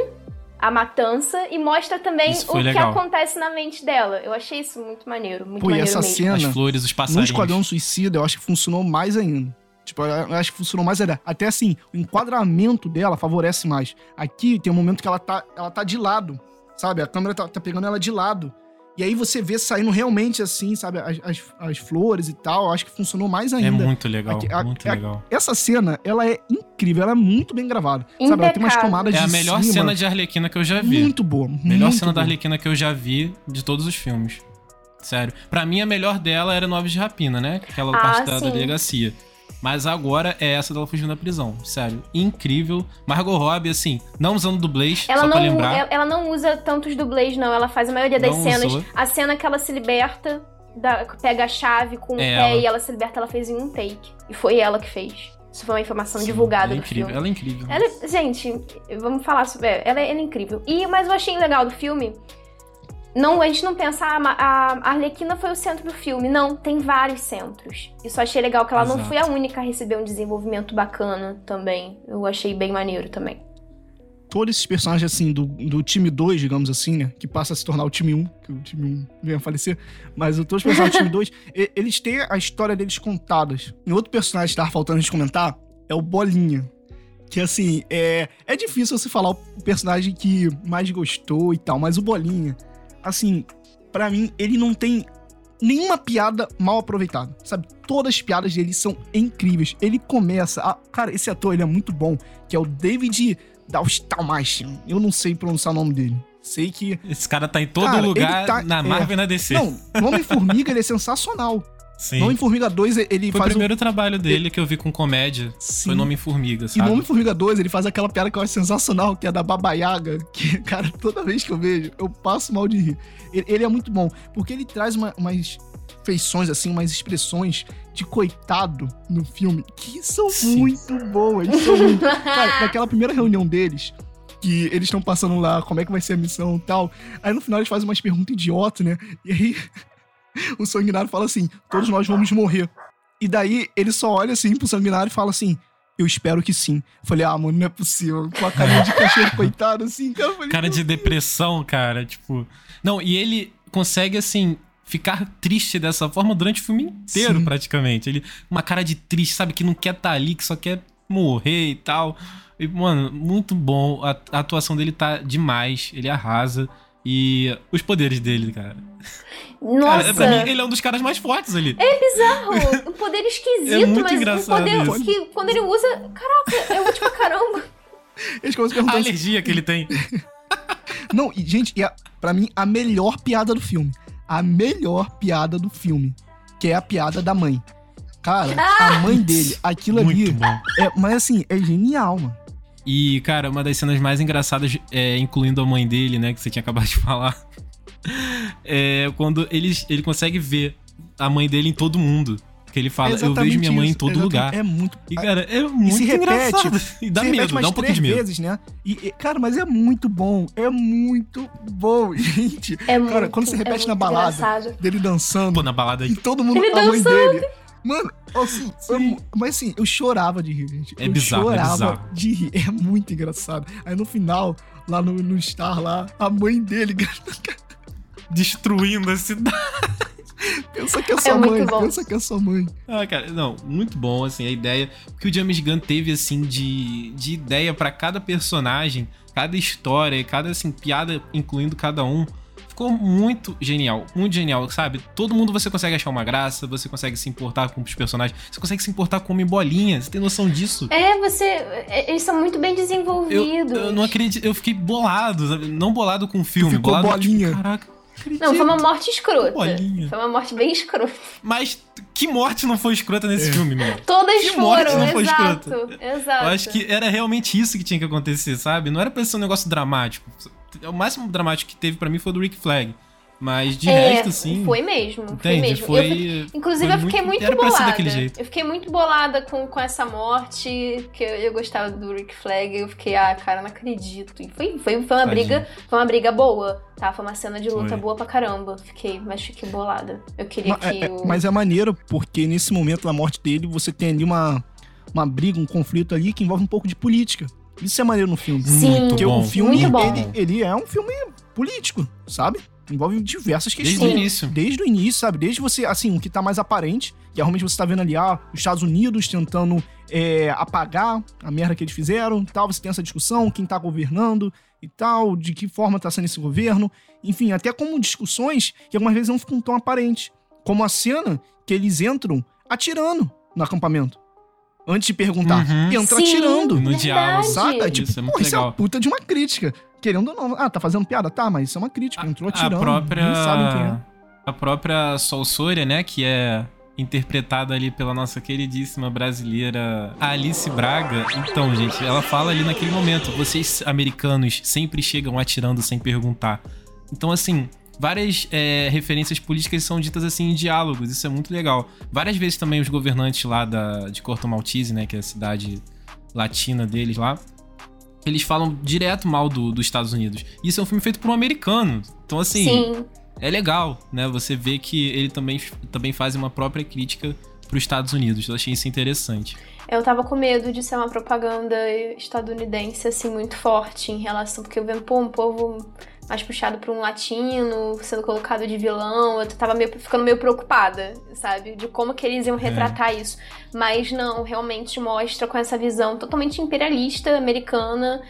a matança, e mostra também o foi que legal. acontece na mente dela. Eu achei isso muito maneiro. Muito Pô, e maneiro essa mesmo. cena As flores, os no passarinhos. Esquadrão Suicida, eu acho que funcionou mais ainda. Tipo, eu acho que funcionou mais ainda. Até assim, o enquadramento dela favorece mais. Aqui tem um momento que ela tá, ela tá de lado, sabe? A câmera tá, tá pegando ela de lado. E aí você vê saindo realmente assim, sabe? As, as, as flores e tal. Eu acho que funcionou mais É ainda. muito legal, Aqui- a- muito a- legal. Essa cena, ela é incrível, ela é muito bem gravada. Sabe? Ela tem umas Impecável. tomadas É a de melhor cima, cena de Arlequina que eu já vi. Muito boa. melhor muito cena da boa. Arlequina que eu já vi de todos os filmes. Sério. Pra mim, a melhor dela era no Aves de Rapina, né? Aquela Ah, parte da, da delegacia. Mas agora é essa dela fugindo da prisão. Sério. Incrível. Margot Robbie, assim, não usando dublês, Ela só pra não, lembrar. ela, ela não usa tantos dublês, não. Ela faz a maioria das Não cenas. usou. A cena que ela se liberta, da- pega a chave com o É pé ela. e ela se liberta, ela fez em um take. E foi ela que fez. Isso foi uma informação Sim, divulgada é do incrível. filme. Ela é incrível. Ela, é- gente, vamos falar sobre. é, Ela, é- ela é incrível. E, mas eu achei legal do filme. Não, a gente não pensa, ah, a Arlequina foi o centro do filme. Não, tem vários centros. Isso eu achei legal, que ela não Exato. foi a única a receber um desenvolvimento bacana também. Eu achei bem maneiro também. todos esses personagens, assim, do, do time 2, digamos assim, né? Que passa a se tornar o time 1, que o time 1 vem a falecer. Mas todos os personagens do time 2, e- eles têm a história deles contadas. E outro personagem que tava faltando a gente comentar é o Bolinha. Que, assim, é, é difícil você falar o personagem que mais gostou e tal, mas o Bolinha, assim, pra mim, ele não tem nenhuma piada mal aproveitada, sabe? Todas as piadas dele são incríveis. Ele começa. A... Cara, esse ator ele é muito bom, que é o David Dalstalmatian. Eu não sei pronunciar o nome dele. Sei que. Esse cara tá em todo Cara, lugar, tá- na é. Marvel e na DC. Não, Homem-Formiga ele é sensacional. Sim. Homem-Formiga 2 ele Foi o faz. primeiro trabalho dele que eu vi com comédia. Sim. Foi Nome Formiga, E sabe? no Homem-Formiga 2, ele faz aquela piada que eu acho sensacional, que é da Baba Yaga, que, cara, toda vez que eu vejo, eu passo mal de rir. Ele, ele é muito bom, porque ele traz uma- umas feições, assim, umas expressões de coitado no filme, que são Sim. muito boas. São muito... Cara, naquela primeira reunião deles, que eles estão passando lá, como é que vai ser a missão e tal, aí no final eles fazem umas perguntas idiotas, né? E aí o sanguinário fala assim, todos nós vamos morrer. E daí ele só olha assim pro sanguinário e fala assim: Eu espero que sim. Falei, ah, mano, não é possível. Com a carinha de cachorro coitado, assim, cara. falei, Cara de depressão, cara, tipo. Não, e ele consegue, assim, ficar triste dessa forma durante o filme inteiro, Sim. praticamente. Ele, uma cara de triste, sabe, que não quer estar ali, que só quer morrer e tal. E, mano, muito bom. A, a atuação dele tá demais. Ele arrasa. E os poderes dele, cara. Nossa, Cara, pra mim, ele é um dos caras mais fortes ali. bizarro. Um poder esquisito, É muito mas um engraçado poder isso. que quando ele usa. Caraca, é útil pra caramba. Eles começam a A perguntar assim, alergia que ele tem. Não, e, gente, e a, pra mim, a melhor piada do filme. A melhor piada do filme. Que é a piada da mãe. Cara, a mãe dele, aquilo ali. Muito bom. É, mas assim, é genial, mano. E, cara, uma das cenas mais engraçadas, é, incluindo a mãe dele, né, que você tinha acabado de falar, é quando ele, ele consegue ver a mãe dele em todo mundo. Que ele fala, É eu vejo minha mãe em isso, todo exatamente. lugar. É muito. E, cara, é e muito se repete. engraçado. E dá medo, dá um pouquinho de medo. vezes, né? E, e, cara, mas é muito bom. É muito bom, gente. É Cara, muito, quando se repete é na balada, engraçado. dele dançando, Pô, na balada e aí. todo mundo Ele com a mãe dançando. dele. Mano, assim, eu mas assim, eu chorava de rir, gente. É eu bizarro, é chorava bizarro. de rir. É muito engraçado. Aí no final, lá no, no Star, lá, a mãe dele Destruindo a cidade. pensa que é sua muito mãe, bom. pensa que é sua mãe. Ah, cara, não, muito bom, assim, a ideia que o James Gunn teve, assim, de, de ideia pra cada personagem, cada história cada, assim, piada, incluindo cada um. Ficou muito genial, muito genial, sabe? Todo mundo você consegue achar uma graça, você consegue se importar com os personagens, você consegue se importar com o Homem Bolinha, você tem noção disso? É, você. é, Eles são muito bem Eu, desenvolvidos. eu não acredito, eu fiquei bolado, sabe? não bolado com o filme, Ficou bolado bolinha. Tipo, caraca, não acredito. Não, foi uma morte escrota. Bolinha. Foi uma morte bem escrota. Mas que morte não foi escrota nesse É. filme, meu? Todas Que morte foram, não foi exato. escrota? Exato. Eu acho que era realmente isso que tinha que acontecer, sabe? Não era pra ser um negócio dramático. O máximo dramático que teve pra mim foi o do Rick Flag. Mas de é, resto, sim. Foi mesmo. Foi Entende? mesmo. Foi. Eu Inclusive, foi eu fiquei muito ser bolada. Eu fiquei muito bolada com, com essa morte, que eu, eu gostava do Rick Flag. Eu fiquei, ah, cara, não acredito. E foi, foi, foi uma Tadinho. briga, foi uma briga boa, tá? Foi uma cena de luta Foi. boa pra caramba. Fiquei, mas fiquei bolada. Eu queria Ma- que é- é- o. mas é maneiro, porque nesse momento da morte dele, você tem ali uma, uma briga, um conflito ali que envolve um pouco de política. Isso é maneiro no filme. Sim, Muito Porque bom. o filme, Muito bom. Ele, ele é um filme político, sabe? Envolve diversas Desde questões. o início. Desde o início, sabe? Desde você, assim, o que tá mais aparente, que é realmente você tá vendo ali, ah, os Estados Unidos tentando é, apagar a merda que eles fizeram e tal. Você tem essa discussão, quem tá governando e tal, de que forma tá sendo esse governo. Enfim, até como discussões que algumas vezes não ficam tão aparentes. Como a cena que eles entram atirando no acampamento. Antes de perguntar. Uhum. Entra Sim, atirando. No verdade. diálogo. Saca? Tipo, Isso é muito pô, isso é uma legal. puta de uma crítica. Querendo ou não. Ah, tá fazendo piada? Tá, mas isso é uma crítica. Entrou atirando. A própria. Nem sabem quem é. A própria Sol Sôria, né? Que é interpretada ali pela nossa queridíssima brasileira Alice Braga. Então, gente, ela fala ali naquele momento: vocês americanos sempre chegam atirando sem perguntar. Então, assim, várias é, referências políticas são ditas assim em diálogos, isso é muito legal. Várias vezes também os governantes lá da, de Corto Maltese, né? Que é a cidade latina deles lá. Eles falam direto mal do, dos Estados Unidos. Isso é um filme feito por um americano. Então, assim, Sim. é legal, né? Você vê que ele também, também faz uma própria crítica pros Estados Unidos. Eu achei isso interessante. Eu tava com medo de ser uma propaganda estadunidense, assim, muito forte em relação. Porque eu vendo, pô, um povo mais puxado pra um latino, sendo colocado de vilão. Eu tava meio, ficando meio preocupada, sabe? De como que eles iam retratar isso. Mas não, realmente mostra com essa visão totalmente imperialista americana.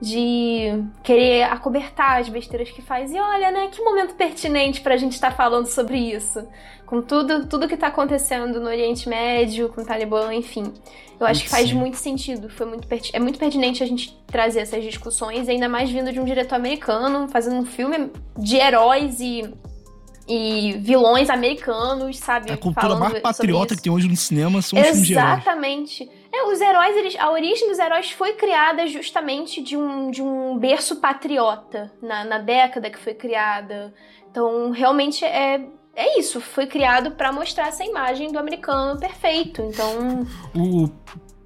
De querer acobertar as besteiras que faz. E olha, né, que momento pertinente pra gente estar falando sobre isso. Com tudo, tudo que tá acontecendo no Oriente Médio, com o Talibã, enfim. Eu acho que faz Sim. muito sentido. Foi muito é muito pertinente a gente trazer essas discussões, ainda mais vindo de um diretor americano, fazendo um filme de heróis e, e vilões americanos, sabe? A cultura mais patriota que tem hoje no cinema são os filmes de heróis. Exatamente. É, os heróis, eles, a origem dos heróis foi criada justamente de um, de um berço patriota, na, na década que foi criada. Então, realmente é, é isso. Foi criado pra mostrar essa imagem do americano perfeito. Então, O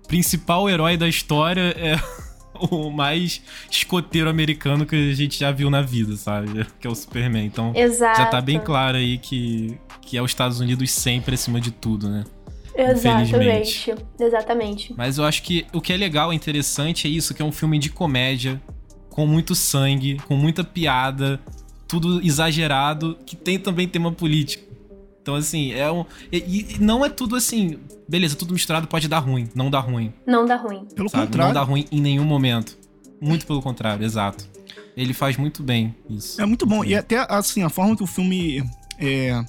principal herói da história é o mais escoteiro americano que a gente já viu na vida, sabe? Que é o Superman. Então exato. já tá bem claro aí que, que é os Estados Unidos sempre acima de tudo, né? Exatamente. Exatamente. Mas eu acho que o que é legal, interessante é isso, que é um filme de comédia, com muito sangue, com muita piada, tudo exagerado, que tem também tema político. Então, assim, é um. E, e não é tudo assim. Beleza, tudo misturado pode dar ruim. Não dá ruim. Não dá ruim. Pelo Sabe? contrário. Não dá ruim em nenhum momento. Muito pelo contrário, exato. Ele faz muito bem isso. É muito bom. E até, assim, a forma que o filme. É,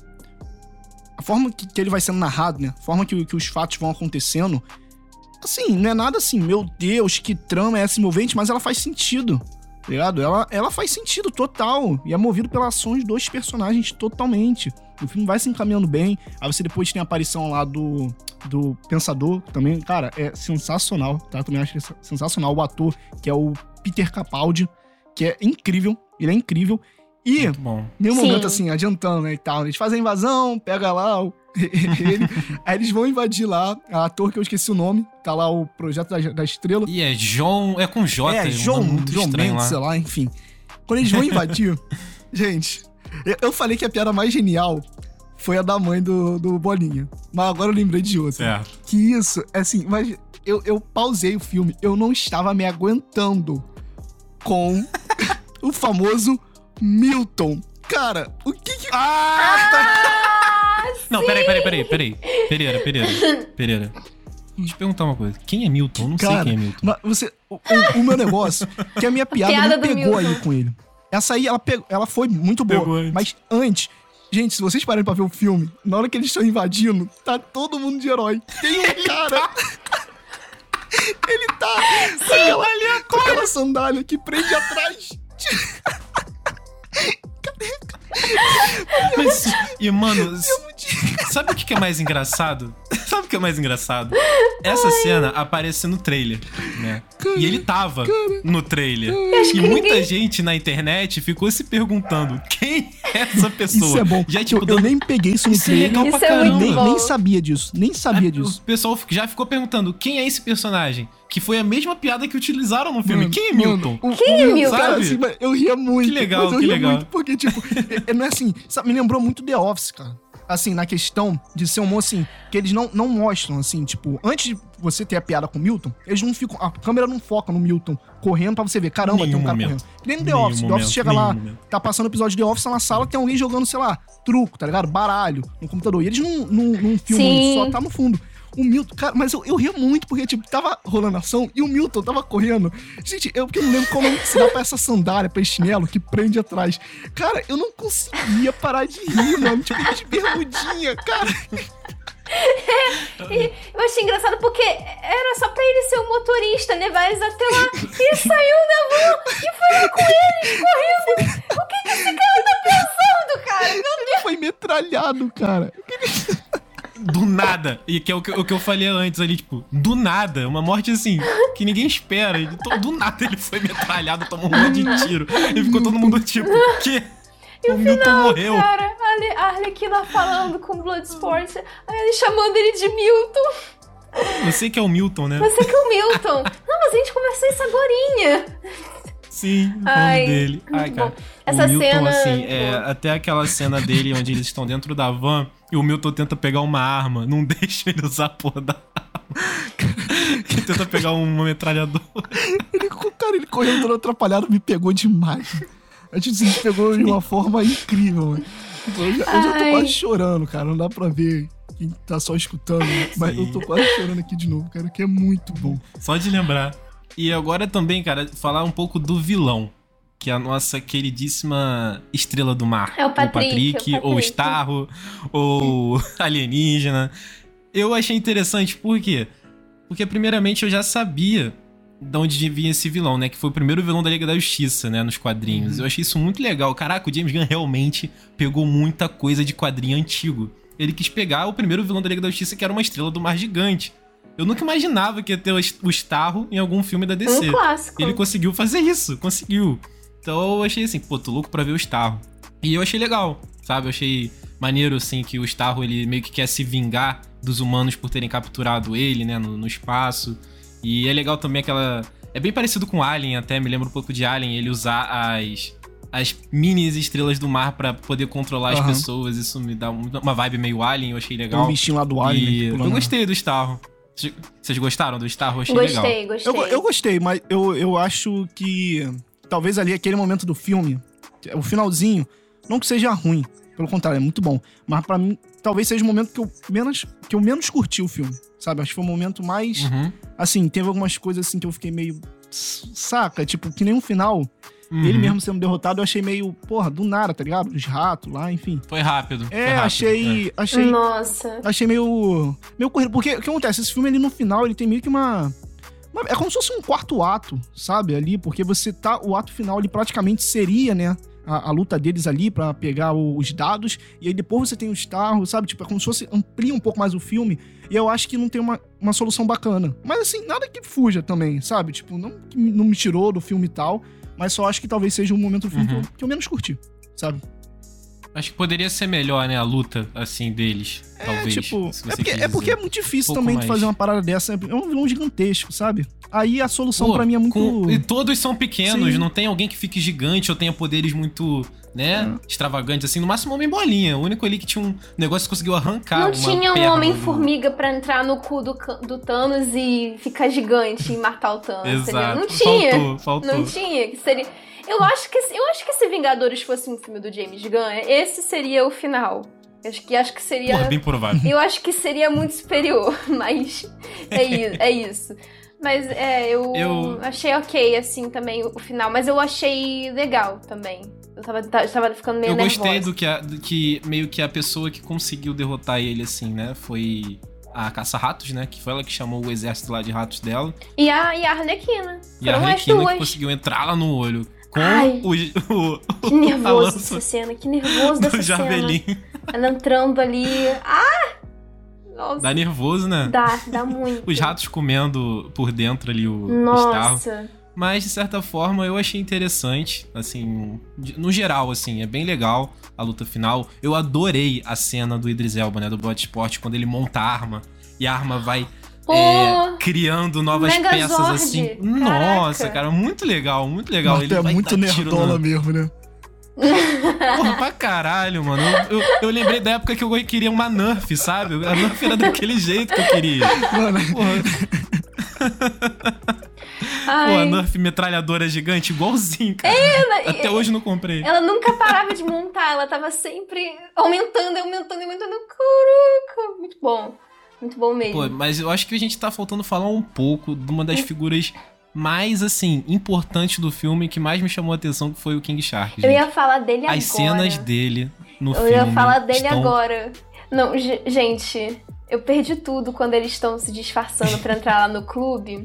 a forma que, que ele vai sendo narrado, né? A forma que, que os fatos vão acontecendo. Assim, não é nada assim, meu Deus, que trama é essa envolvente, mas ela faz sentido. Tá ligado? Ela, ela faz sentido total. E é movido pelas ações dos personagens totalmente. O filme vai se encaminhando bem. Aí você depois tem a aparição lá do, do Pensador, também, cara, é sensacional, tá? Também acho é sensacional o ator, que é o Peter Capaldi, que é incrível. Ele é incrível. E Muito bom. nenhum Sim. momento assim, adiantando, né, e tal. Eles fazem a invasão, pega lá o- ele, aí eles vão invadir lá, a ator que eu esqueci o nome, tá lá o Projeto da, da Estrela. E é John. É com J, é, um João, João estranho Mendes, lá. sei lá, enfim. Quando eles vão invadir, gente, eu, eu falei que a piada mais genial foi a da mãe do, do Bolinha. Mas agora eu lembrei de outra. Certo. Que isso, assim, mas eu, eu pausei o filme, eu não estava me aguentando com o famoso Milton. Cara, o que que. Ah, tá. Não, peraí, peraí, peraí, peraí. Pereira, Pereira. Pereira. Deixa eu perguntar uma coisa. Quem é Milton? Eu não sei Cara, quem é Milton. mas você. O, o- o meu negócio, que a minha piada, Piada não do pegou Milton. aí com ele. Essa aí, ela, pegou, ela foi muito boa. Pegou antes. Mas antes, gente, se vocês pararem pra ver o filme, na hora que eles estão invadindo, tá todo mundo de herói. Tem um cara. ele tá com, aquela, com aquela sandália que prende atrás. Mas, e, mano, sabe o que é mais engraçado? Sabe o que é mais engraçado? Essa cena aparece no trailer, né? E ele tava no trailer. E muita gente na internet ficou se perguntando quem essa pessoa. Isso é bom. Já, tipo, eu, eu nem peguei isso no Isso é trailer. legal Isso pra é caramba. nem, nem sabia disso. Nem sabia Aí, disso. O pessoal já ficou perguntando quem é esse personagem? Que foi a mesma piada que utilizaram no filme. Mano, quem é mano, Milton? o- Quem é Milton? Cara, Sabe? assim, mas eu ria muito. Que legal, mas eu que ria legal. muito, porque, tipo, é- é- não é assim, sabe, me lembrou muito The Office, cara. Assim, na questão de ser um humor, assim, que eles não, não mostram, assim, tipo, antes de você ter a piada com o Milton, eles não ficam, a câmera não foca no Milton correndo pra você ver, caramba, tem Nenhum um cara momento. correndo. Que Nem no The Nenhum Office, The momento, Office chega nenhum lá, momento. tá passando o episódio de The Office na sala, tem alguém jogando, sei lá, truco, tá ligado? Baralho no computador. E eles não, não, não filmam Sim. isso, só tá no fundo. O Milton, cara, mas eu, eu ria muito porque, tipo, tava rolando ação e o Milton tava correndo. Gente, eu porque eu não lembro que se dá pra essa sandália, pra esse chinelo que prende atrás. Cara, eu não conseguia parar de rir, mano. Tipo, ele de bermudinha, cara. E eu achei engraçado porque era só pra ele ser o motorista, levar eles até lá. E ele saiu na van e foi lá com eles, correndo. O que, que esse cara tá pensando, cara? Meu Deus. Foi metralhado, cara. Do nada. E que é o que, o que eu falei antes ali, tipo, do nada. Uma morte assim, que ninguém espera. Ele, do nada ele foi metralhado, tomou um monte de tiro. E ficou todo mundo tipo, o quê? o Milton morreu. Cara, a Arlequina falando com Bloodsport, aí ele chamando ele de Milton. Você que é o Milton, né? Você que é o Milton. Não, mas a gente conversou isso agorinha. Sim, falando Ai, dele. muito Ai, cara. bom. Essa o Milton, cena- assim, é, até aquela cena dele onde eles estão dentro da van e o Milton tenta pegar uma arma, não deixa ele usar a porra da arma. ele tenta pegar uma metralhadora. Ele, cara, ele correndo todo atrapalhado, me pegou demais. A gente se pegou de uma forma incrível, mano. Eu já, eu já tô quase chorando, cara. Não dá pra ver quem tá só escutando. Mas Sim. eu tô quase chorando aqui de novo, cara, que é muito bom. Só de lembrar. E agora também, cara, falar um pouco do vilão. Que é a nossa queridíssima estrela do mar. É o Patrick, é o ou Patrick. Starro, ou alienígena. Eu achei interessante, por quê? Porque, primeiramente, eu já sabia de onde vinha esse vilão, né? Que foi o primeiro vilão da Liga da Justiça, né? Nos quadrinhos. Eu achei isso muito legal. Caraca, o James Gunn realmente pegou muita coisa de quadrinho antigo. Ele quis pegar o primeiro vilão da Liga da Justiça, que era uma estrela do mar gigante. Eu nunca imaginava que ia ter o Starro em algum filme da DC. Um clássico. Ele conseguiu fazer isso, conseguiu. Então eu achei assim, pô, tô louco pra ver o Starro. E eu achei legal, sabe? Eu achei maneiro, assim, que o Starro, ele meio que quer se vingar dos humanos por terem capturado ele, né, no, no espaço. E é legal também aquela... É bem parecido com Alien até, me lembra um pouco de Alien, ele usar as... As mini estrelas do mar pra poder controlar as Aham. pessoas, isso me dá um- uma vibe meio Alien, eu achei Tem legal. um bichinho lá do Alien. né, E pula eu gostei do Starro. Vocês- gostaram do Starro? Eu achei legal. Gostei, gostei. Eu, eu gostei, mas eu, eu acho que talvez ali aquele momento do filme, o finalzinho, não que seja ruim, pelo contrário, é muito bom, mas pra mim talvez seja o momento que eu menos que eu menos curti o filme, sabe? Acho que foi o momento mais Uhum. assim, teve algumas coisas assim que eu fiquei meio saca, tipo, que nem um final, Uhum. ele mesmo sendo derrotado, eu achei meio, porra, do nada, tá ligado? Os ratos lá, enfim. Foi rápido. foi É, rápido, achei, achei Nossa. achei meio. meio corrido. Porque o que acontece? Esse filme ali no final, ele tem meio que uma. uma- é como se fosse um quarto ato, sabe? Ali, porque você tá. O ato final ali praticamente seria, né? A, a luta deles ali pra pegar o- os dados. E aí depois você tem os carros, sabe? Tipo, é como se fosse. amplia um pouco mais o filme. E eu acho que não tem uma, uma solução bacana. Mas assim, nada que fuja também, sabe? Tipo, não que me- não me tirou do filme e tal. Mas só acho que talvez seja um momento do filme que, Uhum. eu, que eu menos curti, sabe? Acho que poderia ser melhor, né, a luta, assim, deles. talvez. É, tipo, se é você porque, é porque é muito difícil Um também mais. de fazer uma parada dessa. É um vilão gigantesco, sabe? Aí a solução Pô, pra mim é muito. com- E todos são pequenos, Sim. não tem alguém que fique gigante ou tenha poderes muito, né, É. extravagantes, assim. No máximo, homem bolinha. O único ali que tinha um negócio que conseguiu arrancar. Não uma tinha um Homem-Formiga pra entrar no cu do, do Thanos e ficar gigante e matar o Thanos. Exato. Não tinha. Faltou, faltou. Não tinha. Que seria... eu, acho que, eu acho que se Vingadores fosse um filme do James Gunn, esse seria o final. Eu acho que, acho que seria. Porra, bem provável. Eu acho que seria muito superior, mas é isso. É isso. Mas é, eu, Eu- achei ok, assim, também o, final. Mas eu achei legal também. Eu tava, ta- tava ficando meio Eu gostei nervosa. do que, a- do que meio que a pessoa que conseguiu derrotar ele, assim, né, foi a Caça-Ratos, né, que foi ela que chamou o exército lá de ratos dela. E a, e a Arlequina. E a Foram as Arlequina que conseguiu entrar lá no olho. Com Ai. o, o, Que nervoso essa cena, que nervoso dessa do cena. Javelin. Ela entrando ali. Ah! Nossa. Dá nervoso, né? Dá, dá muito. Os ratos comendo por dentro ali o Starro. Nossa. Mas, de certa forma, eu achei interessante, assim, no geral, assim, é bem legal a luta final. Eu adorei a cena do Idris Elba, né, do Bloodsport, quando ele monta a arma e a arma vai Pô, é, criando novas Megazord, peças, assim. caraca. Nossa, cara, muito legal, muito legal. Marta ele é vai muito nerdola na... mesmo, né? Porra, pra caralho, mano. Eu, eu, eu lembrei da época que eu queria uma Nerf, sabe? A Nerf era daquele jeito que eu queria. Mano, Porra, ai, Pô, a Nerf metralhadora gigante, igualzinho, cara. ela, Até hoje não comprei. ela nunca parava de montar, ela tava sempre aumentando, aumentando, aumentando. Caraca, muito bom. Muito bom mesmo. Pô, mas eu acho que a gente tá faltando falar um pouco de uma das figuras mais, assim, importantes do filme que mais me chamou a atenção, que foi o King Shark. eu gente. ia falar dele agora. As cenas dele no Eu filme. ia falar dele estão... agora. Não, ge- gente, eu perdi tudo quando eles estão se disfarçando pra entrar lá no clube.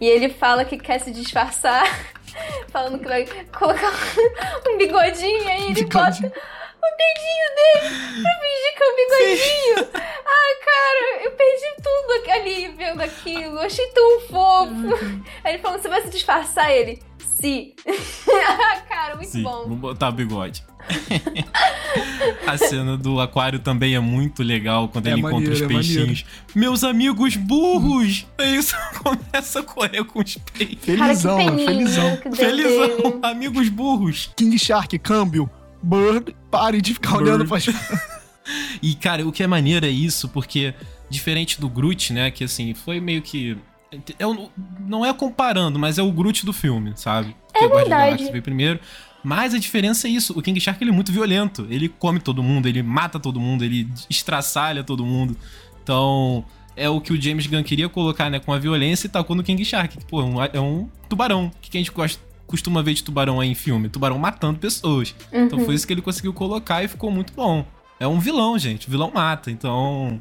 E ele fala que quer se disfarçar, falando que vai colocar um bigodinho, aí ele Bigodinho. bota o dedinho dele pra fingir que é um bigodinho. Ah, cara, eu perdi tudo ali vendo aquilo. Eu achei tão fofo. Aí ele falou: você vai se disfarçar? Ele, sim. ah, cara, muito Sim, bom. vamos botar o bigode. a cena do aquário também é muito legal quando É ele encontra os maneiro, é peixinhos. Meus amigos burros! É isso, começa a correr com os peixes. felizão, cara, que peninha felizão. Felizão, amigos burros. King Shark, câmbio, Bird, pare de ficar Bird. olhando pra E, cara, o que é maneiro é isso, porque diferente do Groot, né, que assim, foi meio que. Eu, não é comparando, mas é o Groot do filme, sabe? Porque o da verdade. Galáxia veio primeiro. Mas a diferença é isso: o King Shark ele é muito violento. Ele come todo mundo, ele mata todo mundo, ele estraçalha todo mundo. Então, é o que o James Gunn queria colocar, né, com a violência e tacou no King Shark, que, pô, é um- é um tubarão. O que que a gente gosta, costuma ver de tubarão aí em filme? Tubarão matando pessoas. Então Uhum. foi isso que ele conseguiu colocar e ficou muito bom. É um vilão, gente. O vilão mata, então.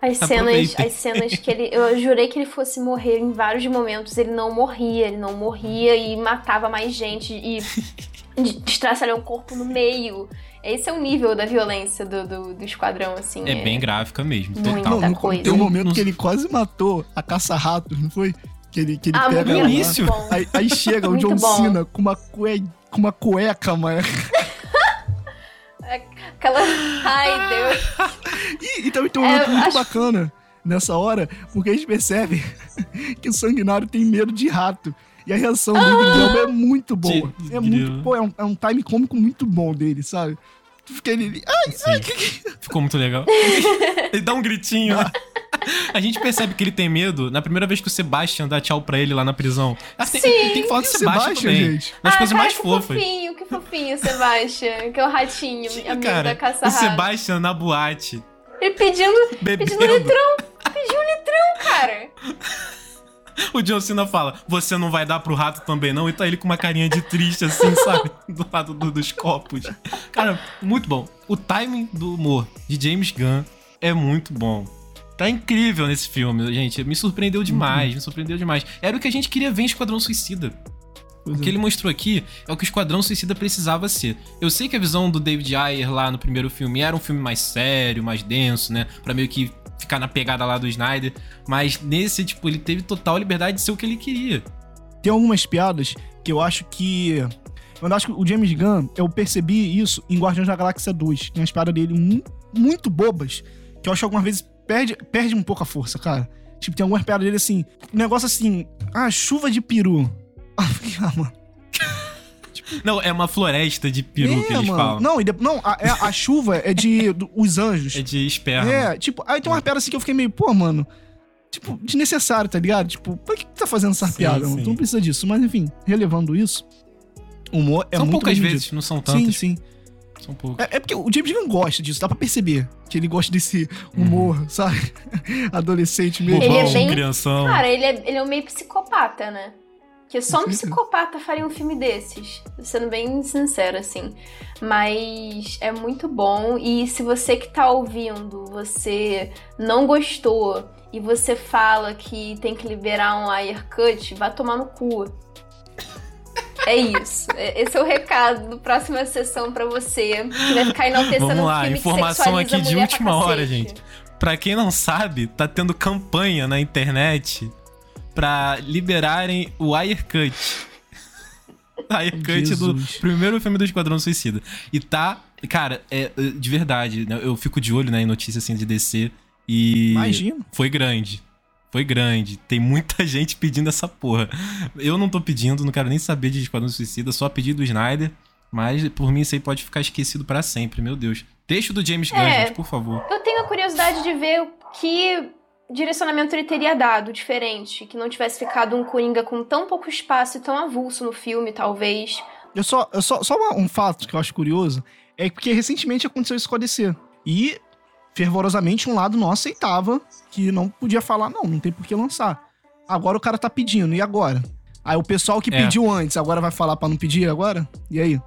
As cenas, as cenas que ele. Eu jurei que ele fosse morrer em vários momentos. Ele não morria, ele não morria e matava mais gente e de- destraçalhou o corpo no meio. Esse é o nível da violência do, do, do esquadrão, assim. É bem gráfica mesmo, total. Não, Muita no, coisa. tem um momento Não- que ele quase matou a caça-ratos, não foi? Que ele, que ele Ah, pega lá. início. Aí, aí chega o John bom. Cena com uma, cue... com uma cueca, mano. Aquela. Ai, Deus. E, e também tem um É, momento muito acho- bacana nessa hora, porque a gente percebe que o sanguinário tem medo de rato. E a reação do Guilherme é muito boa. De- É de- muito, pô, é um, é um time cômico muito bom dele, sabe? Tu fica ele. Ai, ai, que, que... Ficou muito legal. ele dá um gritinho. né? A gente percebe que ele tem medo na primeira vez que o Sebastian dá tchau pra ele lá na prisão. Ah, tem, Sim. tem que falar do o Sebastian, Sebastian, também. gente? Nas ah, coisas cara, mais que fofas. fofinho, que fofinho, Sebastian. Que é o ratinho, amigo da Cara, o caça Sebastian na boate, Ele pedindo, bebendo. pedindo litrão. Pediu litrão, cara. O John Cena fala: Você não vai dar pro rato também, não? E tá ele com uma carinha de triste, assim, sabe? Do lado do- dos copos. Cara, muito bom. O timing do humor de James Gunn é muito bom. Tá incrível nesse filme, gente. Me surpreendeu demais, me surpreendeu demais. Era o que a gente queria ver em Esquadrão Suicida. O que ele mostrou aqui é o que o Esquadrão Suicida precisava ser. Eu sei que a visão do David Ayer lá no primeiro filme era um filme mais sério, mais denso, né? Pra meio que ficar na pegada lá do Snyder. Mas nesse, tipo, ele teve total liberdade de ser o que ele queria. Tem algumas piadas que eu acho que. Eu acho que o James Gunn, eu percebi isso em Guardiões da Galáxia 2. Tem umas piadas dele mu- muito bobas, que eu acho algumas vezes perde, perde um pouco a força, cara. Tipo, tem algumas piadas dele assim, um negócio assim, ah, chuva de peru. Ah, mano. Não, é uma floresta de peru É, que eles mano. falam. Não, de- não a, é- a chuva é de do- os anjos. É de esperma. É, tipo, aí tem uma piada assim que eu fiquei meio, pô, mano. Tipo, desnecessário, tá ligado? Tipo, pra que tu tá fazendo essa Sim, piada, mano? sim. Tu não precisa disso. Mas enfim, relevando isso, o humor é São muito poucas bem vezes, não são Sim, tantas. sim. São poucas. É, é porque o James Gunn gosta disso, dá pra perceber. Que ele gosta desse humor, sabe? Adolescente mesmo. Ele é bem- crianção. Cara, ele é, ele é um meio psicopata, né? Que só um psicopata faria um filme desses. Sendo bem sincero, assim. Mas é muito bom. E se você que tá ouvindo, você não gostou e você fala que tem que liberar um air cut, vá tomar no cu. É isso. É- Esse é o recado do próxima sessão pra você. Que vai ficar enaltecendo Vamos um lá, filme que informação sexualiza aqui de última hora, gente. Pra quem não sabe, tá tendo campanha na internet pra liberarem o Air Cut. Air Cut do primeiro filme do Esquadrão Suicida. E tá, cara, é, é, de verdade, né, eu fico de olho né, em notícias assim de DC e Imagina. foi grande. Foi grande. Tem muita gente pedindo essa porra. Eu não tô pedindo, não quero nem saber de Esquadrão Suicida, só pedi do Snyder. Mas por mim isso aí pode ficar esquecido pra sempre, meu Deus. Deixa o do James Gunn, É. gente, por favor. Eu tenho a curiosidade de ver o que direcionamento ele teria dado diferente, que não tivesse ficado um Coringa com tão pouco espaço e tão avulso no filme, talvez. Eu só, eu só, só um fato que eu acho curioso é porque recentemente aconteceu isso com a DC. E fervorosamente um lado não aceitava que não podia falar, não, não tem por que lançar. Agora o cara tá pedindo, e agora? Aí o pessoal que É. pediu antes, agora vai falar pra não pedir agora? E aí?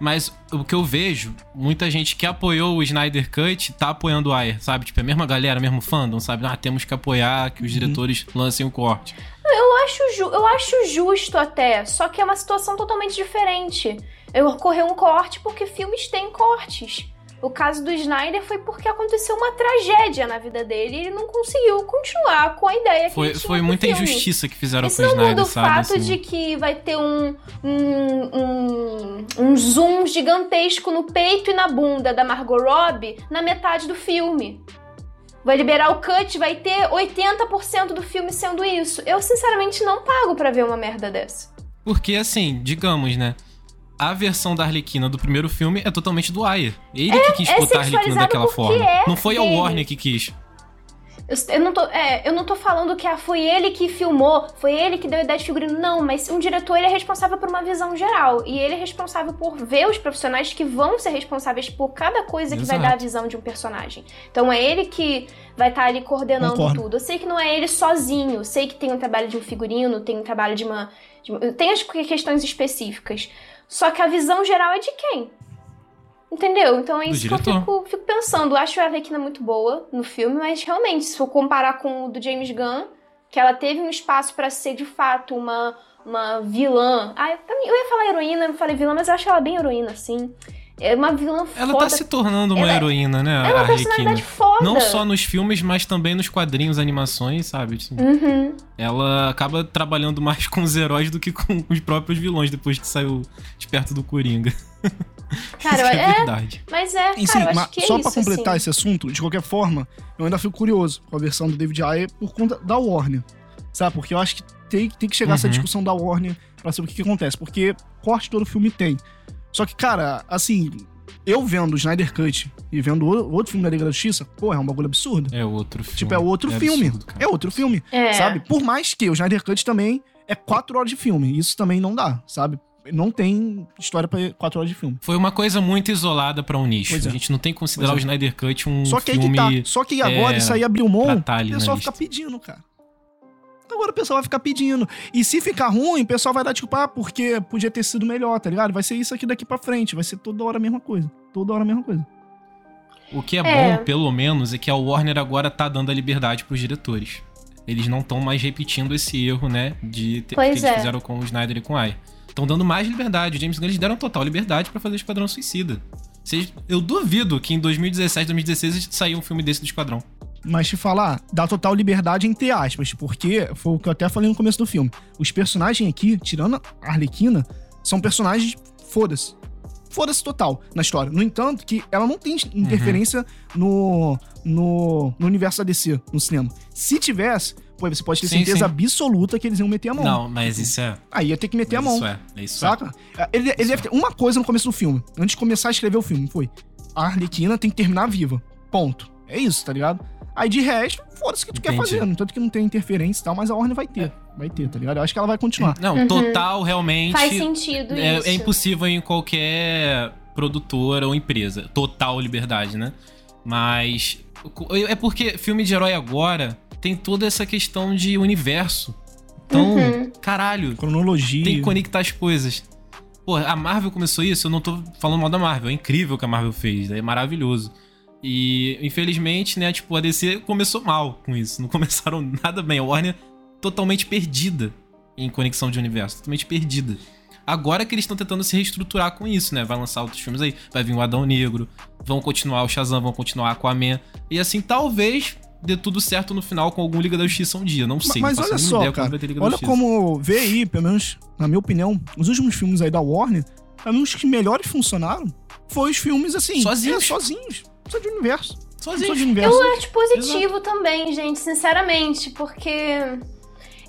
Mas o que eu vejo, muita gente que apoiou o Snyder Cut tá apoiando o Ayer, sabe? Tipo, é a mesma galera, mesmo fandom, sabe? Ah, temos que apoiar que os diretores lancem o corte. Eu acho, ju- eu acho justo até, só que é uma situação totalmente diferente. Eu ocorreu um corte porque filmes têm cortes. O caso do Snyder foi porque aconteceu uma tragédia na vida dele e ele não conseguiu continuar com a ideia que Foi, ele tinha foi muita filme. injustiça que fizeram Isso com o não muda Snyder, o sabe? fato assim. de que vai ter um, um, um, um zoom gigantesco no peito e na bunda da Margot Robbie na metade do filme. Vai liberar o cut, vai ter 80% do filme sendo isso. Eu, sinceramente, não pago pra ver uma merda dessa. Porque, assim, digamos, né? A versão da Arlequina do primeiro filme é totalmente do Ayer. Ele que quis é botar a Arlequina daquela forma. é Não foi a. Warner que quis. Eu, eu não tô, é, eu não tô falando que ah, foi ele que filmou, foi ele que deu a ideia de figurino, não, mas um diretor ele é responsável por uma visão geral e ele é responsável por ver os profissionais que vão ser responsáveis por cada coisa que vai Exato. dar a visão de um personagem. Então é ele que vai estar ali coordenando Concordo. tudo. Eu sei que não é ele sozinho, eu sei que tem um trabalho de um figurino, tem um trabalho de uma, de uma- tem as questões específicas. Só que a visão geral é de quem? Entendeu? Então é isso que eu fico, fico pensando. Acho a Arlequina muito boa no filme, mas realmente, se for comparar com o do James Gunn, que ela teve um espaço pra ser de fato uma, uma vilã. Ah, eu, eu ia falar heroína, eu falei vilã, mas eu acho ela bem heroína, assim. É uma vilã Ela foda. tá se tornando uma Ela é- heroína, né? É a uma personalidade foda. Não só nos filmes, mas também nos quadrinhos, animações, sabe? Assim, Uhum. Ela acaba trabalhando mais com os heróis do que com os próprios vilões depois que saiu de perto do Coringa. Cara, é é, verdade. mas é, E cara, sim, eu acho mas que é só pra completar assim. esse assunto, de qualquer forma, eu ainda fico curioso com a versão do David Ayer por conta da Warner. Sabe? Porque eu acho que tem, tem que chegar essa Uhum. discussão da Warner pra saber o que, que acontece. Porque corte todo filme tem. Só que, cara, assim, eu vendo o Snyder Cut e vendo outro filme da Liga da Justiça, pô, é um bagulho absurdo. É outro filme. Tipo, é outro filme. absurdo, é outro filme. É. Sabe? Por mais que o Snyder Cut também é quatro horas de filme. Isso também não dá, sabe? Não tem história pra quatro horas de filme. Foi uma coisa muito isolada pra um nicho. Pois é. A gente não tem que considerar Pois o Snyder Cut um Só que aí filme... que tá. Só que agora é, isso aí abriu mão, o pessoal lista. fica pedindo, cara. Agora o pessoal vai ficar pedindo. E se ficar ruim, o pessoal vai dar tipo, ah, porque podia ter sido melhor, tá ligado? Vai ser isso aqui daqui pra frente. Vai ser toda hora a mesma coisa. Toda hora a mesma coisa. O que é, É. bom, pelo menos, é que a Warner agora tá dando a liberdade pros diretores. Eles não estão mais repetindo esse erro, né? De ter, que Pois eles é. fizeram com o Snyder e com o Ai. Estão dando mais liberdade. O James Gunn eles deram total liberdade pra fazer Esquadrão Suicida. Eu duvido que em 2017, 2016 saiu um filme desse do Esquadrão. Mas te falar, dá total liberdade entre aspas, porque foi o que eu até falei no começo do filme. Os personagens aqui, tirando a Arlequina, são personagens foda-se. Foda-se total na história. No entanto, que ela não tem interferência no, no, no universo da DC, no cinema. Se tivesse, pô, você pode ter Sim, certeza sim. absoluta que eles iam meter a mão. Não, mas isso é. Aí ia ter que meter a mão. Isso é. Isso é. Saca? Ele, ele deve ter uma coisa no começo do filme. Antes de começar a escrever o filme, foi. A Arlequina tem que terminar viva. Ponto. É isso, tá ligado? Aí de resto, foda-se o que tu quer Entendi. fazer. No tanto que não tem interferência e tal, mas a Warner vai ter. Vai ter, tá ligado? Eu acho que ela vai continuar. Não, total, realmente. Faz sentido é, isso. é impossível em qualquer produtora ou empresa. Total liberdade, né? Mas. É porque filme de herói agora tem toda essa questão de universo. Então, Uhum. caralho, Cronologia. tem que conectar as coisas. Pô, a Marvel começou isso, eu não tô falando mal da Marvel, é incrível o que a Marvel fez, é maravilhoso. E, infelizmente, né, tipo, a DC começou mal com isso, não começaram nada bem. A Warner totalmente perdida em conexão de universo, totalmente perdida. Agora que eles estão tentando se reestruturar com isso, né? Vai lançar outros filmes aí, vai vir o Adão Negro, vão continuar o Shazam, vão continuar a Aquaman. E assim, talvez dê tudo certo no final com algum Liga da Justiça um dia, não sei. Mas não olha só, cara. vai ter Liga da Olha como vê aí, pelo menos, na minha opinião, os últimos filmes aí da Warner, pra mim, os que melhores funcionaram foi os filmes assim. Sozinhos. É, sozinhos. Precisa de universo. Sozinho. de universo. Eu acho positivo também, gente, sinceramente, porque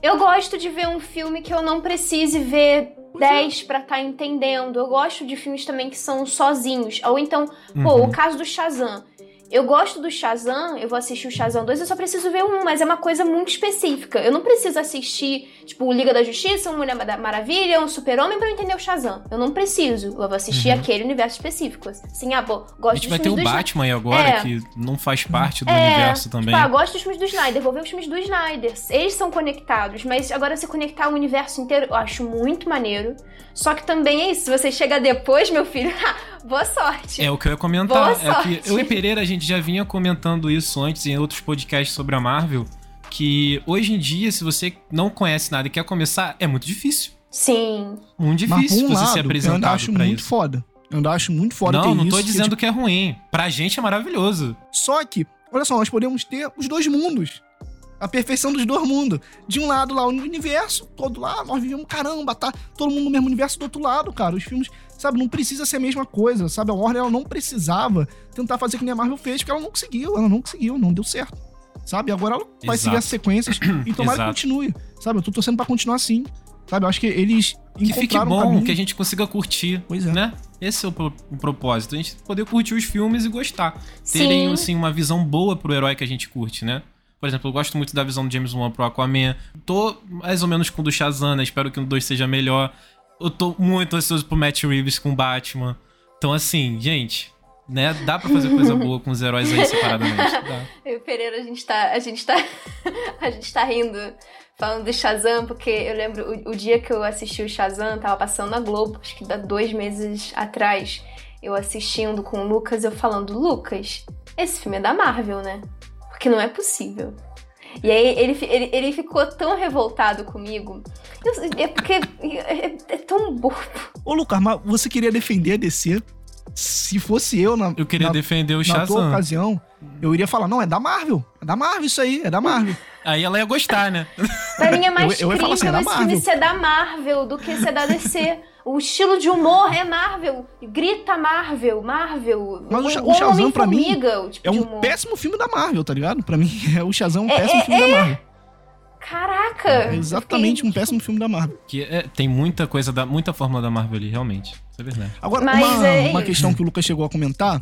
eu gosto de ver um filme que eu não precise ver Pois é. 10 pra estar entendendo. Eu gosto de filmes também que são sozinhos. Ou então, pô, Uhum. o caso do Shazam. Eu gosto do Shazam, eu vou assistir o Shazam 2, eu só preciso ver um, mas é uma coisa muito específica. Eu não preciso assistir, tipo, o Liga da Justiça, um Mulher da Maravilha, um Super-Homem pra eu entender o Shazam. Eu não preciso. Eu vou assistir Uhum. aquele universo específico. Assim, ah, pô, A gosto gente dos vai ter o do Batman aí agora, É. que não faz parte do É, universo também. Tipo, ah, gosto dos filmes do Snyder, vou ver os filmes do Snyder. Eles são conectados, mas agora se conectar o universo inteiro, eu acho muito maneiro. Só que também é isso, se você chega depois, meu filho, boa sorte. É o que eu ia comentar. Boa É que sorte. eu e Pereira, a gente já vinha comentando isso antes em outros podcasts sobre a Marvel. Que hoje em dia, se você não conhece nada e quer começar, é muito difícil. Sim. Muito Mas difícil por um você lado, ser eu ainda apresentado acho pra muito isso. foda. Eu ainda acho muito foda Não, ter não isso. tô que, dizendo tipo, que é ruim. Pra gente é maravilhoso. Só que, olha só, nós podemos ter os dois mundos. A perfeição dos dois mundos. De um lado lá, o universo, todo lá, nós vivemos, caramba, tá todo mundo no mesmo universo do outro lado, cara. Os filmes, sabe, não precisa ser a mesma coisa, sabe? A Warner, ela não precisava tentar fazer que nem a Marvel fez, porque ela não conseguiu, ela não conseguiu, não deu certo. Sabe? Agora ela vai Exato. seguir as sequências e tomara que continue. Sabe? Eu tô torcendo pra continuar assim. Sabe? Eu acho que eles Que fique encontraram um bom, caminho. que a gente consiga curtir. Pois é. Né? Esse é o, pro- o propósito. A gente poder curtir os filmes e gostar. Terem, Sim. assim, uma visão boa pro herói que a gente curte, né? Por exemplo, eu gosto muito da visão do James Wan pro Aquaman. Tô mais ou menos com o do Shazam, né? Espero que o 2 seja melhor. Eu tô muito ansioso pro Matt Reeves com Batman. Então, assim, gente, né? Dá pra fazer coisa boa com os heróis aí separadamente. Dá. Eu e o Pereira, a gente tá. A gente tá. a gente tá rindo falando do Shazam, porque eu lembro o, o dia que eu assisti o Shazam, tava passando na Globo, acho que dá dois meses atrás. Eu assistindo com o Lucas, eu falando, Lucas, esse filme é da Marvel, né? Porque não é possível. E aí ele, ele, ele ficou tão revoltado comigo. Eu- é porque é, é- é tão bobo. Ô, Lucas, mas você queria defender a DC? Se fosse eu na, Eu queria na, defender o na tua Shazam. ocasião, eu iria falar, não, é da Marvel. É da Marvel isso aí, é da Marvel. Aí ela ia gostar, né? Pra mim é mais Eu- eu ia falar assim, é da esse filme Marvel. ser da Marvel do que ser da DC. O estilo de humor é Marvel. Grita Marvel, Marvel. Mas o Sha- o, o Shazam, pra mim, tipo É um péssimo filme da Marvel, tá ligado? Pra mim, é, o Shazam é um É, péssimo é, filme da Marvel. Caraca! É exatamente Eu um péssimo filme da Marvel. Que é- tem muita coisa, da, muita fórmula da Marvel ali, realmente. Isso é verdade. Agora, Mas uma, é uma questão que o Lucas chegou a comentar.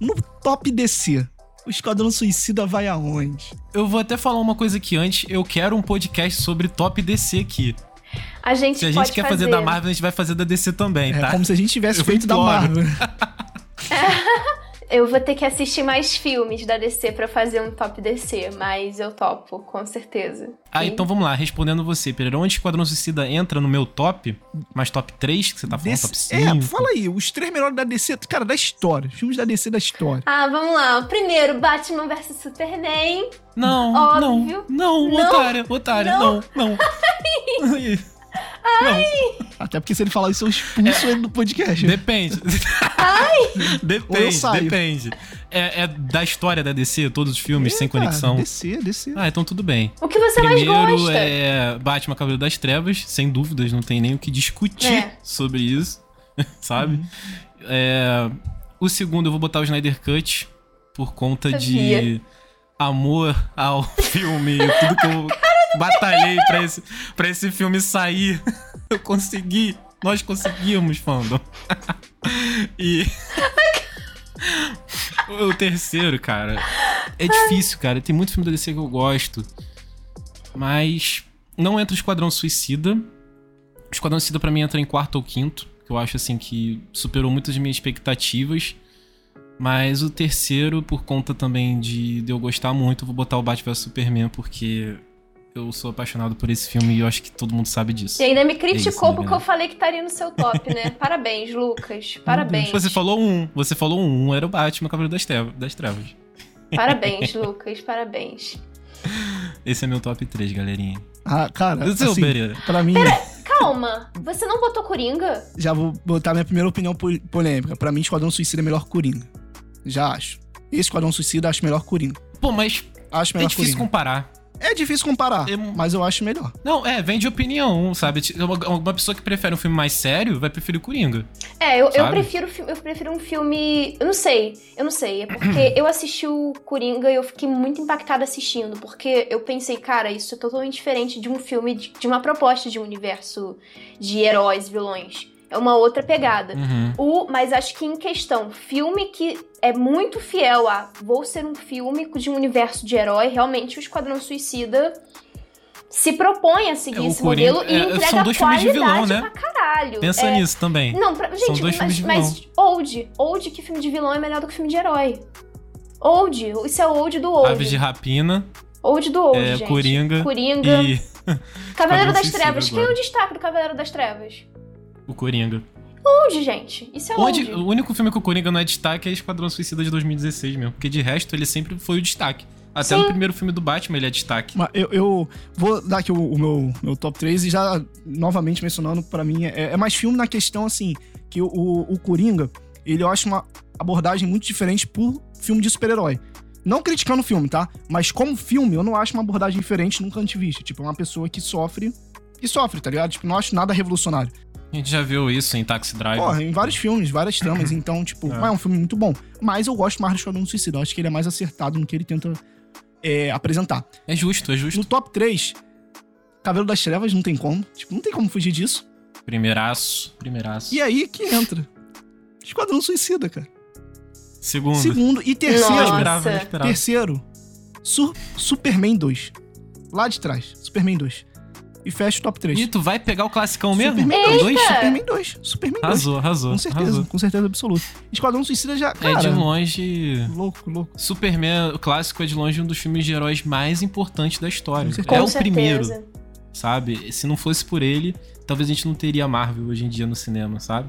No top DC, o Esquadrão Suicida vai aonde? Eu vou até falar uma coisa aqui antes. Eu quero um podcast sobre top DC aqui. A gente Se a pode gente quer fazer da Marvel, a gente vai fazer da DC também, É tá? como se a gente tivesse Eu feito da. Marvel. Eu vou ter que assistir mais filmes da DC pra fazer um top DC, mas eu topo, com certeza. Ah, E- então vamos lá. Respondendo você, Pereira. Onde Esquadrão Suicida entra no meu top? Mas top 3 que você tá falando? DC top 5? é, fala aí, os três melhores da DC, cara, da história. Filmes da DC da história. Ah, vamos lá. O primeiro, Batman vs Superman. Não, Óbvio. não, não, Não. otária, otária, não, não. Não, Até porque se ele falar isso, eu expulso ele do podcast. depende. Ou eu depende, saio. depende. É, é da história da DC, todos os filmes, sem Eita, conexão. DC, DC. Ah, então tudo bem. O que você mais Primeiro gosta? é Batman Cavaleiro das Trevas, sem dúvidas, não tem nem o que discutir É. sobre isso, sabe? Uhum. É, o segundo eu vou botar o Snyder Cut, por conta de Sabia. amor ao filme, tudo que eu batalhei pra esse, pra esse filme sair. Eu consegui, nós conseguimos, fandom. e... o terceiro, cara, é difícil, cara. Tem muito filme da DC que eu gosto. Mas não entra o Esquadrão Suicida. O Esquadrão Suicida pra mim entra em quarto ou quinto. Que eu acho assim que superou muitas das minhas expectativas. Mas o terceiro, por conta também de, de eu gostar muito, eu vou botar o Batman vs Superman, porque eu sou apaixonado por esse filme e eu acho que todo mundo sabe disso. E ainda me É criticou isso, né, porque eu falei que estaria no seu top, né? Parabéns, Lucas. Parabéns. Você falou um, você falou um, era o Batman Cavaleiro das Trevas. Das Trevas. Parabéns, Lucas. Parabéns. Esse é meu top 3, galerinha. Ah, cara, E o seu, assim, Pereira? pra mim, Calma, você não botou Coringa? já vou botar minha primeira opinião po- polêmica. Pra mim, Esquadrão Suicida é melhor que Coringa. Já acho. Esse Esquadrão Suicida acho melhor que Coringa. Pô, mas Acho é melhor difícil Coringa. comparar. É difícil comparar, É- mas eu acho melhor. Não, é, vem de opinião, sabe? Uma, pessoa que prefere um filme mais sério vai preferir o Coringa. É, eu, eu prefiro fi- eu prefiro um filme. Eu não sei, eu não sei. É porque eu assisti o Coringa e eu fiquei muito impactada assistindo. Porque eu pensei, cara, isso é totalmente diferente de um filme, de, de uma proposta de um universo de heróis, vilões. É uma outra pegada. Uhum. O, mas acho que em questão, filme que é muito fiel a vou ser um filme de um universo de herói, realmente o Esquadrão Suicida se propõe a seguir É, esse Coringa- modelo e é, entrega são dois filmes de vilão, qualidade né? pra caralho. Pensa É, nisso também. Não, pra, São gente, dois mas, filmes de mas Old, Old, que filme de vilão é melhor do que filme de herói? Old, isso é o Old do Old. Aves de Rapina Old do Old, é, gente. Coringa Coringa. e Cavaleiro das Trevas. Quem é agora. o destaque do Cavaleiro das Trevas? O Coringa. Old, gente. Isso é Old. Onde, o único filme que o Coringa não é destaque é Esquadrão Suicida de 2016 mesmo. Porque de resto ele sempre foi o destaque. Até Sim. no primeiro filme do Batman ele é destaque. Mas eu, eu vou dar aqui o, o meu, meu top 3 e já novamente mencionando, pra mim, é, é mais filme na questão, assim, que o, o, o Coringa, ele eu acho uma abordagem muito diferente por filme de super-herói. Não criticando o filme, tá? Mas como filme, eu não acho uma abordagem diferente nunca antes vista. Tipo, é uma pessoa que sofre e sofre, tá ligado? Tipo, não acho nada revolucionário. A gente já viu isso em Taxi Driver. Porra, em vários filmes, várias tramas, então, tipo, É. é. um filme muito bom. Mas eu gosto mais do Esquadrão do Suicida. Eu acho que ele é mais acertado no que ele tenta é, apresentar. É justo, é justo. No top 3, Cabelo das Trevas não tem como. Tipo, não tem como fugir disso. Primeiraço, primeiraço. E aí que entra. Esquadrão Suicida, cara. Segundo. Segundo. E Eu terceiro. Nossa. esperava, eu esperava. Terceiro. Sur- Superman 2. Lá de trás, Superman 2. E fecha o top 3. E tu vai pegar o classicão mesmo? Superman O dois? Superman 2. Superman 2. Arrasou, arrasou. Com certeza, arrasou. com certeza absoluta. Esquadrão Suicida já. Cara, É de longe. Louco, louco. Superman, o clássico, é de longe um dos filmes de heróis mais importantes da história. Com. É Com o certeza. primeiro, sabe? Se não fosse por ele, talvez a gente não teria Marvel hoje em dia no cinema, sabe?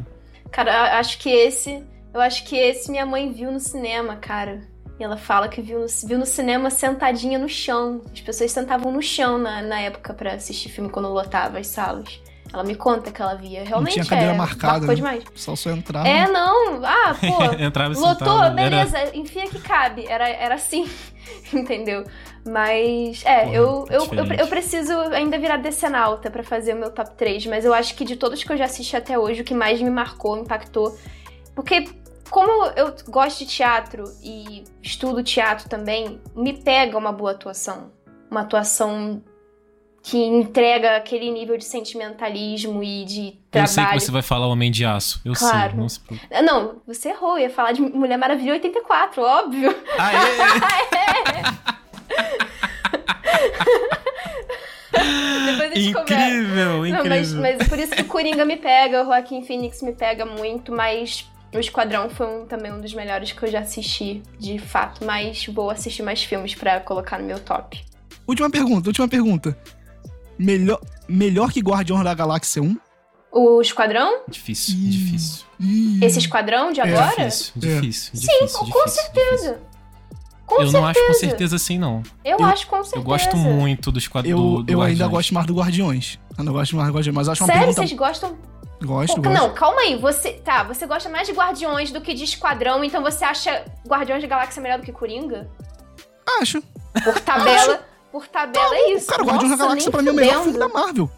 Cara, eu acho que esse. Eu acho que esse minha mãe viu no cinema, cara. E ela fala que viu no, viu no cinema sentadinha no chão. As pessoas sentavam no chão na, na época pra assistir filme quando lotava as salas. Ela me conta que ela via. Realmente tinha cadeira é, marcada, né? demais. Pessoal só entrava. É, não. Ah, pô. Entrava e Lotou, sentava, era- beleza, enfia que cabe. Era, era assim, entendeu? Mas, é, Porra, eu, eu, eu, diferente. eu preciso ainda virar decenalta pra fazer o meu top 3, mas eu acho que de todos que eu já assisti até hoje, o que mais me marcou, impactou. Porque, como eu gosto de teatro e estudo teatro também, me pega uma boa atuação. Uma atuação que entrega aquele nível de sentimentalismo e de Eu trabalho. sei que você vai falar Homem de Aço. Eu Claro. sei, não se. Ah, Não, você errou, eu ia falar de Mulher Maravilha 84, óbvio. Depois a gente conversa. incrível, Não, incrível. mas, mas por isso que o Coringa me pega, o Joaquim Phoenix me pega muito, mas o Esquadrão foi um- também um dos melhores que eu já assisti, de fato. Mas vou assistir mais filmes pra colocar no meu top. Última pergunta, última pergunta. Melhor, melhor que Guardiões da Galáxia 1? O Esquadrão? Difícil, Ih. difícil. Ih, Esse Esquadrão de É, agora? Difícil, difícil, Sim, difícil, com difícil, certeza. Com Eu certeza. não acho com certeza assim, não. Eu, Eu- acho com certeza. Eu gosto muito do Esquadrão. eu, do, do eu ainda gosto mais do Guardiões. Eu não gosto mais do Guardiões, mas acho uma Sério, pergunta. vocês gostam Gosto, Pô, gosto. Não, calma aí. Você, tá, você gosta mais de Guardiões do que de Esquadrão, então você acha Guardiões da Galáxia melhor do que Coringa? Acho. Por tabela, por tabela é isso. Cara, Guardiões da Galáxia pra mim é o melhor filme da Marvel.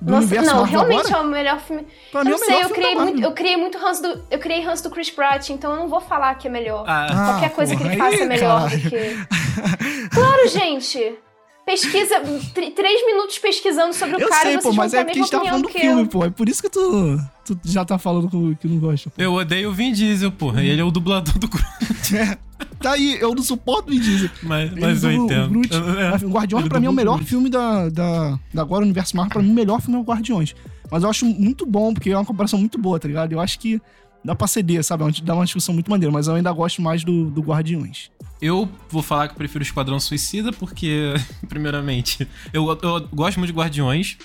Do Nossa, universo não, Marvel realmente agora, é o melhor filme. pra Eu mim é não o sei, melhor eu filme criei muito, eu criei muito ranço do, eu criei ranço do Chris Pratt, então eu não vou falar que é melhor. Ah, Ah, Qualquer coisa que ele porra, faça é melhor cara. do que. Claro, gente. Pesquisa, tr- três minutos pesquisando sobre o Eu cara sei, e pô, mas é porque a gente tava opinião falando do filme, eu. pô. É por isso que tu, tu já tá falando que que não gosta. pô. Eu odeio o Vin Diesel, porra. E ele é o dublador do Groot. É, tá aí, eu não suporto o Vin Diesel. Mas, mas eu o entendo. Groot. É, o Guardiões, pra mim, é o melhor Groot. filme da, da, da agora Universo Marvel. Pra mim, o melhor filme é o Guardiões. Mas eu acho muito bom, porque é uma comparação muito boa, tá ligado? Eu acho que dá pra ceder, sabe? É Dá uma discussão muito maneira, mas eu ainda gosto mais do, do Guardiões. Eu vou falar que eu prefiro Esquadrão Suicida, porque, primeiramente, eu, eu gosto muito de Guardiões.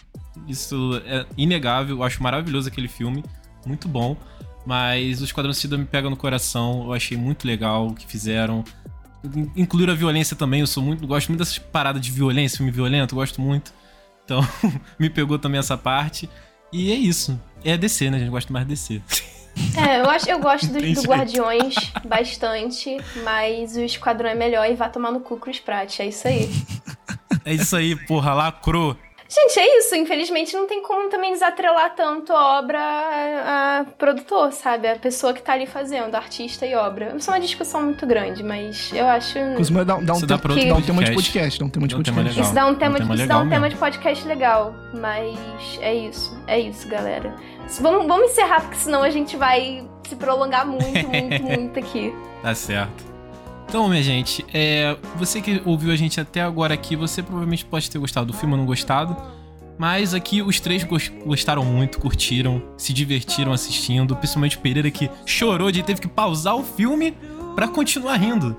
Isso é inegável. Eu acho maravilhoso aquele filme. Muito bom. Mas o Esquadrão Suicida me pega no coração. Eu achei muito legal o que fizeram. In- Incluir a violência também. Eu sou muito, gosto muito dessas paradas de violência, filme violento. Gosto muito. Então, me pegou também essa parte. E é isso. É DC, né? A gente gosta mais de DC. É, eu acho, eu gosto do, do. Guardiões bastante, mas o Esquadrão é melhor e vai tomar no cu Chris Pratt, é isso aí. É isso aí, porra. Lacrou. Gente, é isso. Infelizmente não tem como também desatrelar tanto a obra a, a produtor, sabe? A pessoa que tá ali fazendo, artista e obra. Isso é uma discussão muito grande, mas eu acho. Inclusive, dá, dá um, Isso dá um tema de podcast. Dá um tema de tema podcast. legal. Isso dá um tema, Um tema de, isso dá um tema mesmo. de podcast legal, mas é isso, é isso, galera. Vamos, vamos encerrar, porque senão a gente vai se prolongar muito, muito, muito aqui. Tá certo. Então, minha gente, é, você que ouviu a gente até agora aqui, você provavelmente pode ter gostado do filme ou não gostado. Mas aqui os três gos- gostaram muito, curtiram, se divertiram assistindo. Principalmente o Pereira que chorou de teve que pausar o filme pra continuar rindo.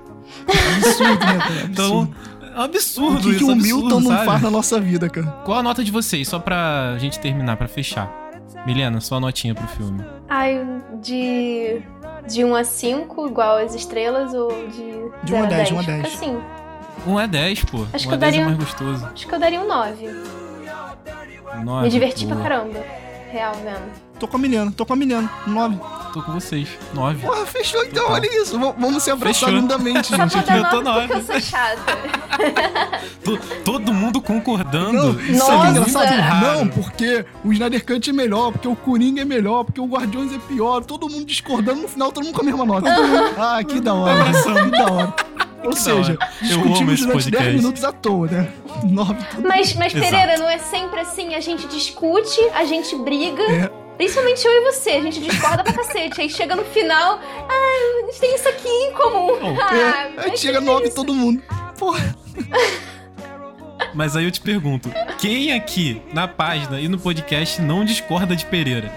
Absurdo, né, cara? Então, Absurdo. é um absurdo o que, que isso, o absurdo, Milton não sabe? faz na nossa vida, cara? Qual a nota de vocês? Só pra gente terminar, pra fechar. Milena, sua notinha pro filme. Ai, de. De 1 a 5, igual as estrelas, ou de. De 1 a 0 10, 1 a Fica 10. Assim, Um é 10, pô. Acho um que é eu 10 daria é um- mais gostoso. acho que eu daria um 9. Nove, Me diverti boa. pra caramba. Real vendo. Tô com a Milena, tô com a Milena. Nove. Tô com vocês. 9. Porra, fechou então, Total. olha isso. V- vamos se abraçar Fechou. lindamente, Só gente. aqui. dar eu tô 9 porque nove. eu sou chata. todo mundo concordando. Não, Isso isso é Nossa. engraçado. raro. Não, porque o Snyder Cut é melhor, porque o Coringa é melhor, porque o Guardiões é pior. Todo mundo discordando, no final todo mundo com a mesma nota. ah, que da hora. que da hora. Ou seja, discutimos durante 10 podcast. minutos à toa, né? Nove. Mas, mas. Pereira, não é sempre assim. A gente discute, a gente briga. É. Principalmente eu e você. A gente discorda pra cacete. Aí chega no final. Ah, a gente tem isso aqui em comum. É, Ah, aí mas chega é nove isso. todo mundo. porra. Mas aí eu te pergunto, quem aqui na página e no podcast não discorda de Pereira?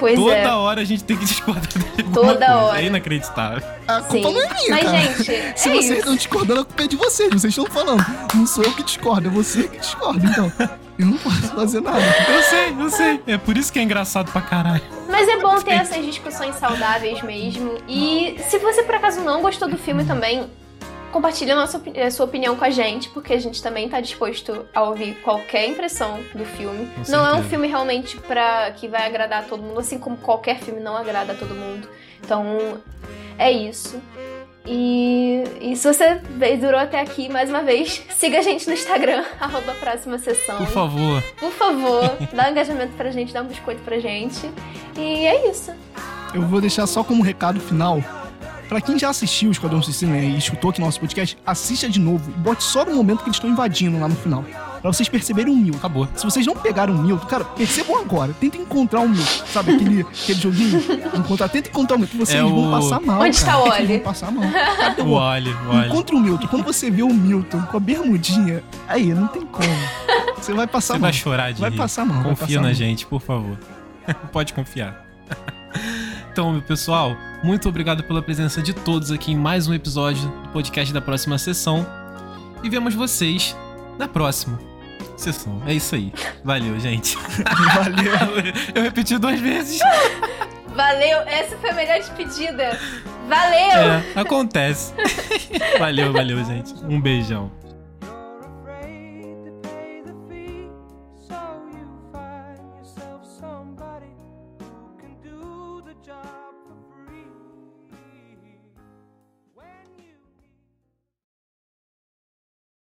Pois Toda é. hora a gente tem que discordar de alguma Toda coisa. hora. É inacreditável. A Sim. culpa não é minha, Mas, cara. gente, Se é vocês isso. estão discordando, a culpa é de vocês. Vocês estão falando. Não sou eu que discordo, é você que discorda. Então, eu não posso fazer nada. Eu sei, eu sei. É por isso que é engraçado pra caralho. Mas é bom ter essas discussões saudáveis mesmo. E se você por acaso não gostou do filme também, compartilhe a, nossa, a sua opinião com a gente, porque a gente também tá disposto a ouvir qualquer impressão do filme. Com não é um certeza. filme realmente pra, que vai agradar a todo mundo, assim como qualquer filme não agrada a todo mundo. Então, é isso. E, e se você durou até aqui, mais uma vez, siga a gente no Instagram, arroba próxima sessão. Por favor. Por favor, dá um engajamento pra gente, dá um biscoito pra gente. E é isso. Eu vou deixar só como recado final. Pra quem já assistiu o Esquadrão Suicida né, e escutou aqui nosso podcast, assista de novo e bote só no momento que eles estão invadindo lá no final. Pra vocês perceberem o Milton. Acabou. Se vocês não pegaram o Milton, cara, percebam agora. Tentem encontrar o Milton. Sabe aquele, aquele joguinho? Encontrar, tentem encontrar o Milton. Vocês É vão o- passar mal. Onde cara. tá o Vocês Oli? vão passar mal. Cadê O o óleo, o o Milton. Quando você vê o Milton com a bermudinha, aí não tem como. Você vai passar Você mal. vai chorar de Vai rir. passar mal. Confia passar na mal. gente, por favor. Pode confiar. Então, meu pessoal, muito obrigado pela presença de todos aqui em mais um episódio do podcast da próxima sessão. E vemos vocês na próxima sessão. É isso aí. Valeu, gente. Valeu. Eu repeti duas vezes. Valeu, essa foi a melhor despedida. Valeu! É, acontece. Valeu, valeu, gente. Um beijão.